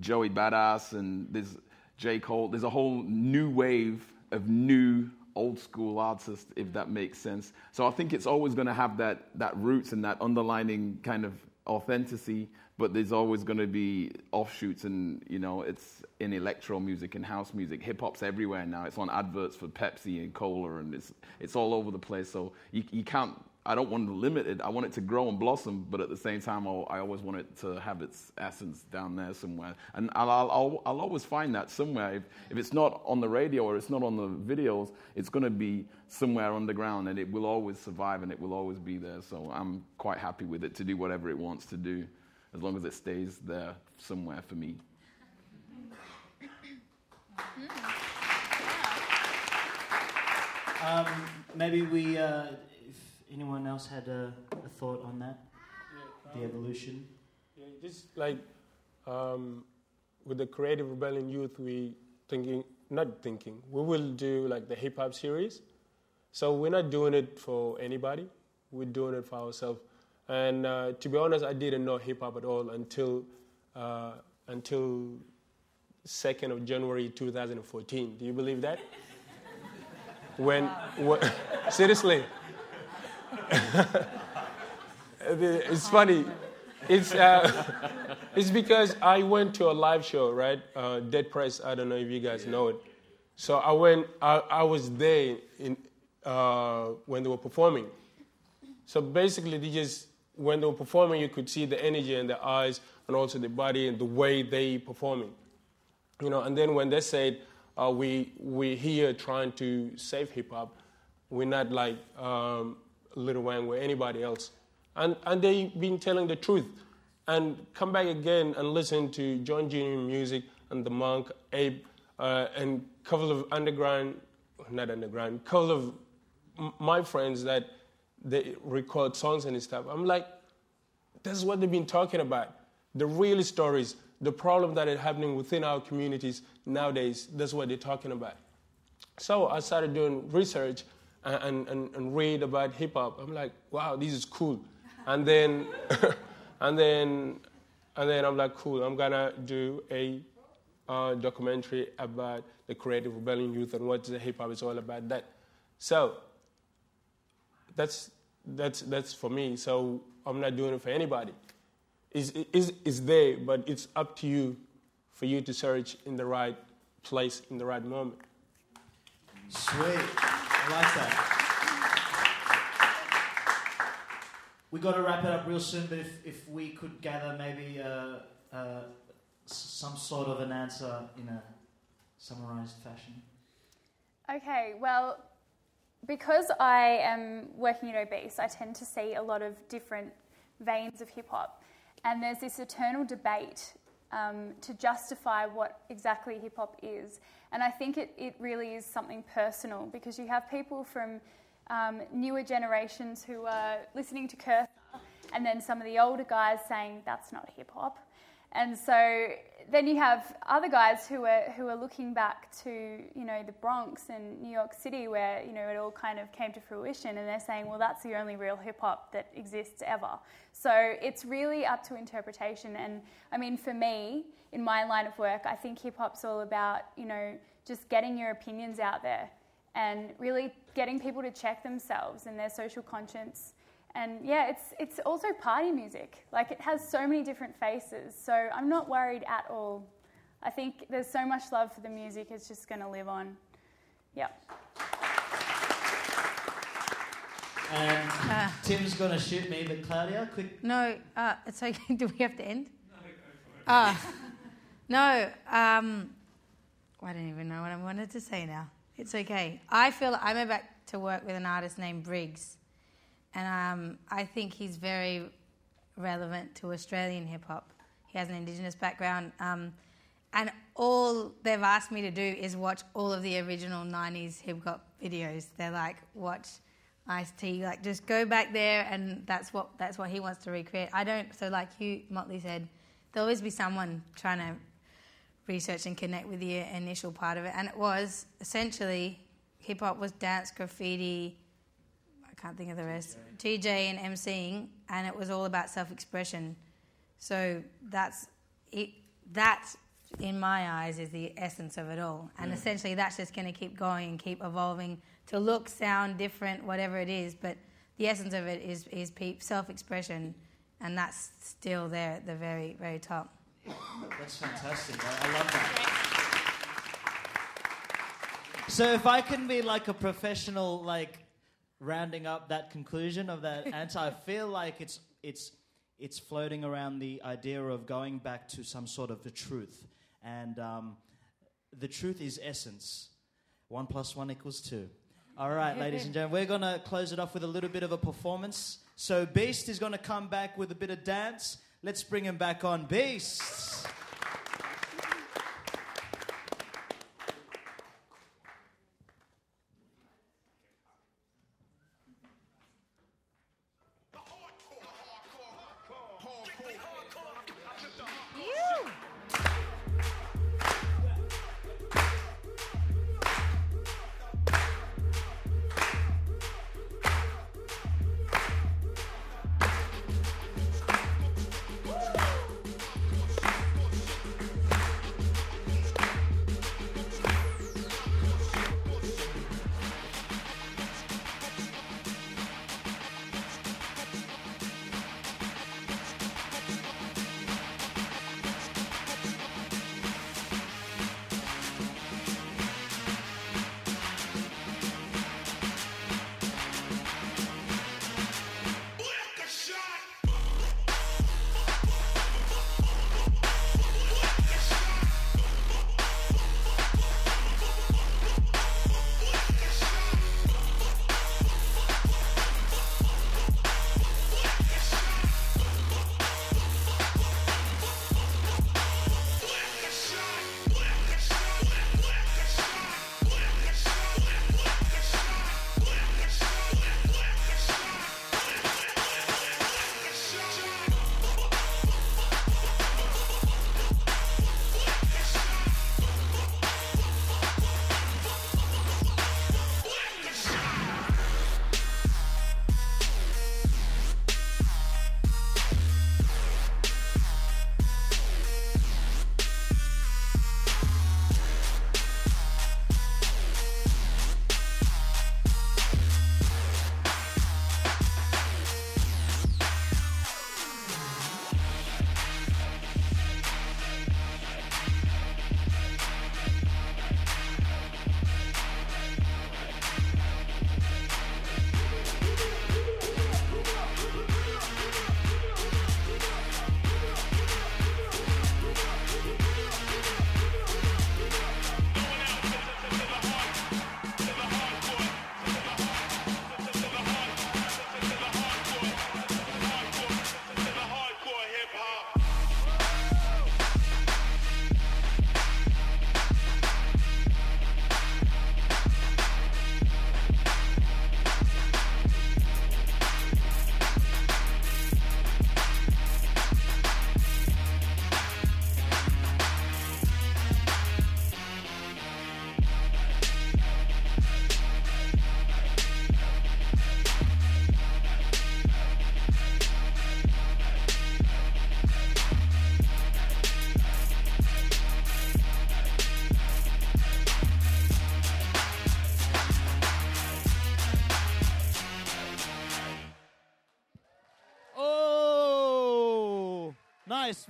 Joey Badass and there's J. Cole. There's a whole new wave of new old school artists, if that makes sense. So I think it's always going to have that, that roots and that underlining kind of authenticity, but there's always going to be offshoots and, you know, it's in electro music and house music. Hip hop's everywhere now. It's on adverts for Pepsi and Cola and it's, it's all over the place. So you, you can't I don't want to limit it. I want it to grow and blossom, but at the same time, I'll, i always want it to have its essence down there somewhere. And I'll, I'll, I'll always find that somewhere. If, if, it's not on the radio or it's not on the videos, it's going to be somewhere underground and it will always survive and it will always be there. So I'm quite happy with it to do whatever it wants to do, as long as it stays there somewhere for me. Um, maybe we, uh, if anyone else had a, a thought on that, the um, evolution. Yeah, just like um, with the Creative Rebellion Youth, we thinking, not thinking, we will do like the hip hop series. So we're not doing it for anybody. We're doing it for ourselves. And uh, to be honest, I didn't know hip hop at all until uh, until second of January 2014. Do you believe that? when, when seriously, it's funny. It's, uh, it's because I went to a live show, right? Uh, Dead Prez. I don't know if you guys know it. So I went. I, I was there in, uh, when they were performing. So basically, they just when they were performing, you could see the energy in their eyes and also the body and the way they performing. You know, and then when they said uh, we we here trying to save hip hop, we're not like um, Lil Wayne or anybody else. And, and they've been telling the truth. And come back again and listen to John Jr. music and The Monk, Abe, uh, and couple of underground, not underground, couple of m- my friends that they record songs and stuff. I'm like, that's what they've been talking about. The real stories, the problem that is happening within our communities nowadays, that's what they're talking about. So I started doing research and, and, and read about hip hop. I'm like, wow, this is cool. And then, and then, and then I'm like, cool. I'm gonna do a uh, documentary about the Creative Rebellion Youth and what the hip hop is all about. That. So that's that's that's for me. So I'm not doing it for anybody. It's, it's, it's there, but it's up to you for you to search in the right place in the right moment. Sweet. I like that. We got to wrap it up real soon, but if, if we could gather maybe uh, uh, some sort of an answer in a summarized fashion. Okay, well, because I am working at Obese, I tend to see a lot of different veins of hip hop. And there's this eternal debate um, to justify what exactly hip hop is. And I think it, it really is something personal because you have people from um, newer generations who are listening to Kerser, and then some of the older guys saying that's not hip hop. And so then you have other guys who are who are looking back to you know the Bronx and New York City where you know it all kind of came to fruition, and they're saying, well, that's the only real hip hop that exists ever. So it's really up to interpretation. And I mean, for me, in my line of work, I think hip hop's all about you know just getting your opinions out there and really getting people to check themselves and their social conscience. And yeah, it's it's also party music. Like it has so many different faces. So I'm not worried at all. I think there's so much love for the music. It's just going to live on. Yeah. And Tim's going to shoot me, but Claudia, quick. No, uh, it's okay. Do we have to end? Ah. No, um, I don't even know what I wanted to say now. It's okay. I feel I'm about to work with an artist named Briggs, and um, I think he's very relevant to Australian hip hop. He has an Indigenous background, um, and all they've asked me to do is watch all of the original '90s hip hop videos. They're like, watch Ice T, like just go back there, and that's what that's what he wants to recreate. I don't. So like you, Motley said, there'll always be someone trying to research and connect with the initial part of it. And it was essentially hip hop was dance, graffiti, can't think of the rest, DJ and MCing, and it was all about self expression. So that's it, that, in my eyes, is the essence of it all. And Yeah. essentially, that's just going to keep going and keep evolving to look, sound different, whatever it is. But the essence of it is, is self expression, and that's still there at the very, very top. That's fantastic. I, I love that. So if I can be like a professional, like rounding up that conclusion of that answer, I feel like it's it's it's floating around the idea of going back to some sort of the truth, and um, the truth is essence. One plus one equals two. All right, ladies and gentlemen, we're gonna close it off with a little bit of a performance. So Beast is gonna come back with a bit of dance. Let's bring him back on, Beast.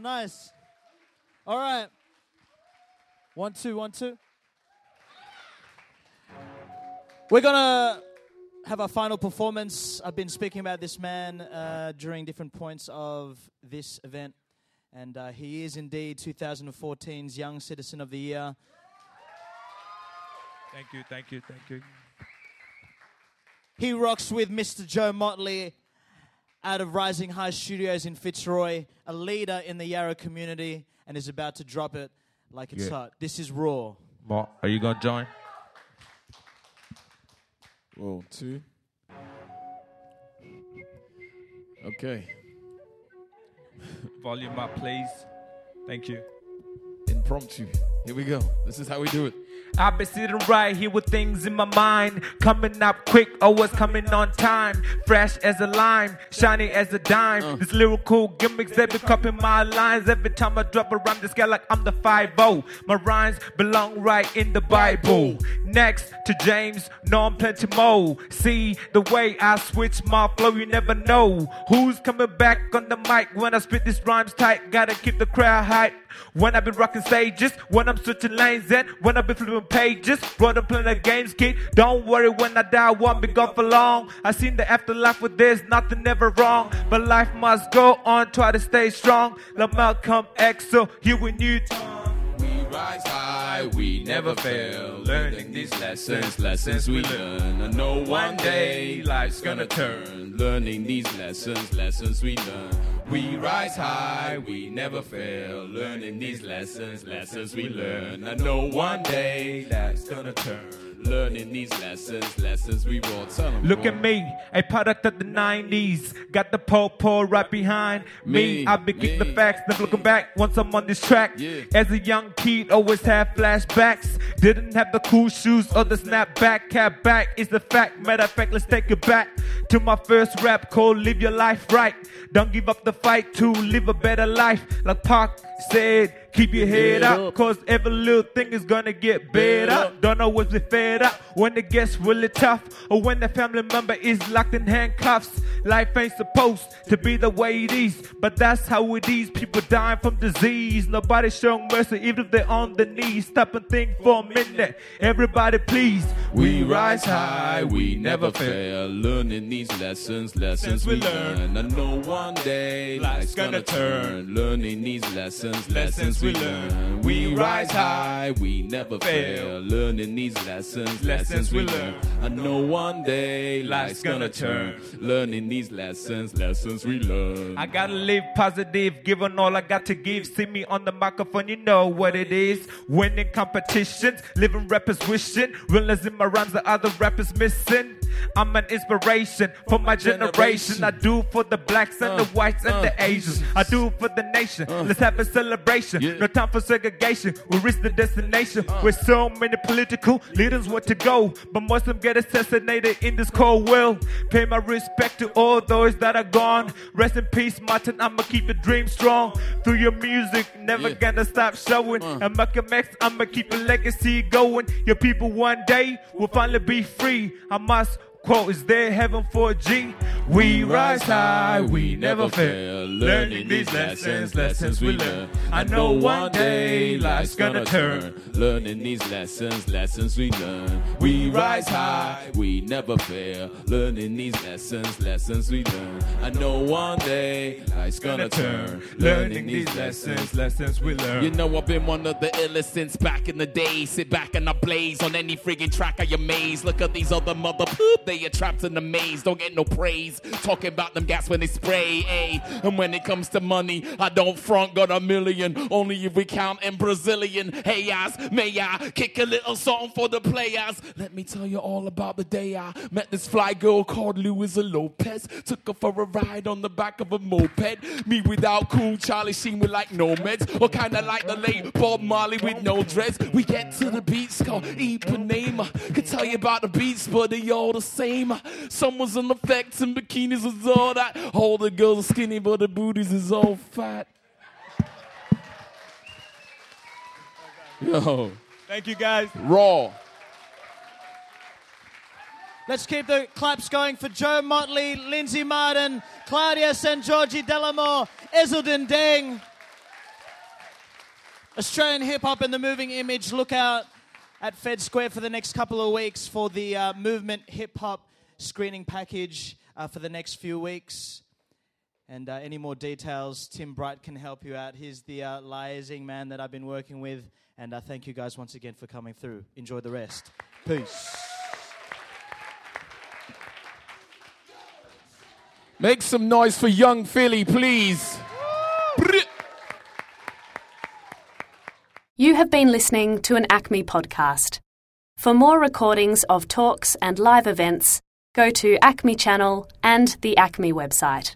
Nice. All right. One, two, one, two. We're gonna have our final performance. I've been speaking about this man uh, during different points of this event, and uh, he is indeed 2014's Young Citizen of the Year. Thank you, thank you, thank you. He rocks with Mr. Joe Motley out of Rising High Studios in Fitzroy, a leader in the Yarra community, and is about to drop it like it's Yeah. hot. This is Raw. Mark, are you gonna join? Roll two. Okay. Volume up, please. Thank you. Impromptu. Here we go. This is how we do it. I've been sitting right here with things in my mind. Coming up quick, oh, always coming on time. Fresh as a lime, shiny as a dime. Uh. This lyrical gimmicks, they be copying my lines. Every time I drop around this guy like I'm the 5 -0. My rhymes belong right in the Bible. Next to James, no I'm plenty more. See the way I switch my flow, you never know. Who's coming back on the mic when I spit these rhymes tight? Gotta keep the crowd hype. When I've been rocking stages, when I'm switching lanes, and when I've been flipping pages, brought up playing the games, kid. Don't worry when I die, I won't be gone for long. I seen the afterlife with this, nothing ever wrong. But life must go on, try to stay strong. Like Malcolm X, so here we need. Rise high, we never fail. Learning these lessons, lessons we learn. I know one day life's gonna turn. Learning these lessons, lessons we learn. We rise high, we never fail. Learning these lessons, lessons we learn. I know one day life's gonna turn. Learning these lessons, lessons we will tell 'em, Look at me, a product of the 90s. Got the po-po right behind me. Me, I be keep the facts, never looking back once I'm on this track. As a young kid, always had flashbacks. Didn't have the cool shoes or the snapback. Cap back is the fact. Matter of fact, let's take it back to my first rap called Live Your Life Right. Don't give up the fight to live a better life. Like Pac said, keep your head up. Cause every little thing is gonna get better. Don't always be fed up when it gets really tough. Or when the family member is locked in handcuffs. Life ain't supposed to be the way it is. But that's how it is. People dying from disease. Nobody showing mercy even if they're on the knees. Stop and think for a minute. Everybody please. We rise high, we never fail. Learning these lessons, lessons we learn. I know one day life's gonna turn. Learning these lessons, lessons we learn. We rise high, we never fail. Learning these lessons, lessons we learn. I know one day life's gonna turn. Learning these lessons, lessons we learn. I gotta live positive, giving all I got to give. See me on the microphone, you know what it is. Winning competitions, living rappers wishing. Realness in my rhymes that other rappers missing. I'm an inspiration for my generation. I do for the blacks and the uh, whites and the uh. Asians. I do for the nation. Uh. Let's have a celebration. No time for segregation. We reach the destination with so many political leaders where to go. But most of them get assassinated in this cold world. Pay my respect to all those that are gone. Rest in peace, Martin. I'ma keep your dream strong. Through your music, never gonna stop showing. And Malcolm X, I'ma keep a legacy going. Your people one day will finally be free. I must quote, is there heaven for a G? We rise high, we never fail. Learning these lessons, lessons we learn. I know one day life's gonna turn. Learning these lessons, lessons we learn. We rise high, we never fail. Learning these lessons, lessons we learn. I know one day life's gonna turn. Learning these lessons, lessons we learn. You know I've been one of the illest since back in the day. Sit back and I blaze on any friggin' track I amaze. Look at these other mother poop, they are trapped in the maze. Don't get no praise. Talking about them gas when they spray, ayy. And when it comes to money, I don't front, got a million. Only if we count in Brazilian. Hey, guys, may I kick a little song for the players? Let me tell you all about the day I met this fly girl called Luisa Lopez. Took her for a ride on the back of a moped. Me without cool Charlie Sheen with like no meds. Or kinda like the late Bob Marley with no dreads. We get to the beats called Ipanema. Could tell you about the beats, but they all the same. Some was in effect and bikinis was all that. All the girls are skinny, but the booties is all fat. Yo. Thank you, guys. Raw. Let's keep the claps going for Joe Motley, Lindsay Martin, Claudia San Giorgi Delamore, Ezeldin Deng. Australian hip hop and the moving image. Look out at Fed Square for the next couple of weeks for the uh, movement hip hop screening package uh, for the next few weeks. And uh, any more details, Tim Bright can help you out. He's the uh, liaising man that I've been working with. And uh, thank you guys once again for coming through. Enjoy the rest. Peace. Make some noise for young Philly, please. You have been listening to an ACMI podcast. For more recordings of talks and live events, go to ACMI Channel and the ACMI website.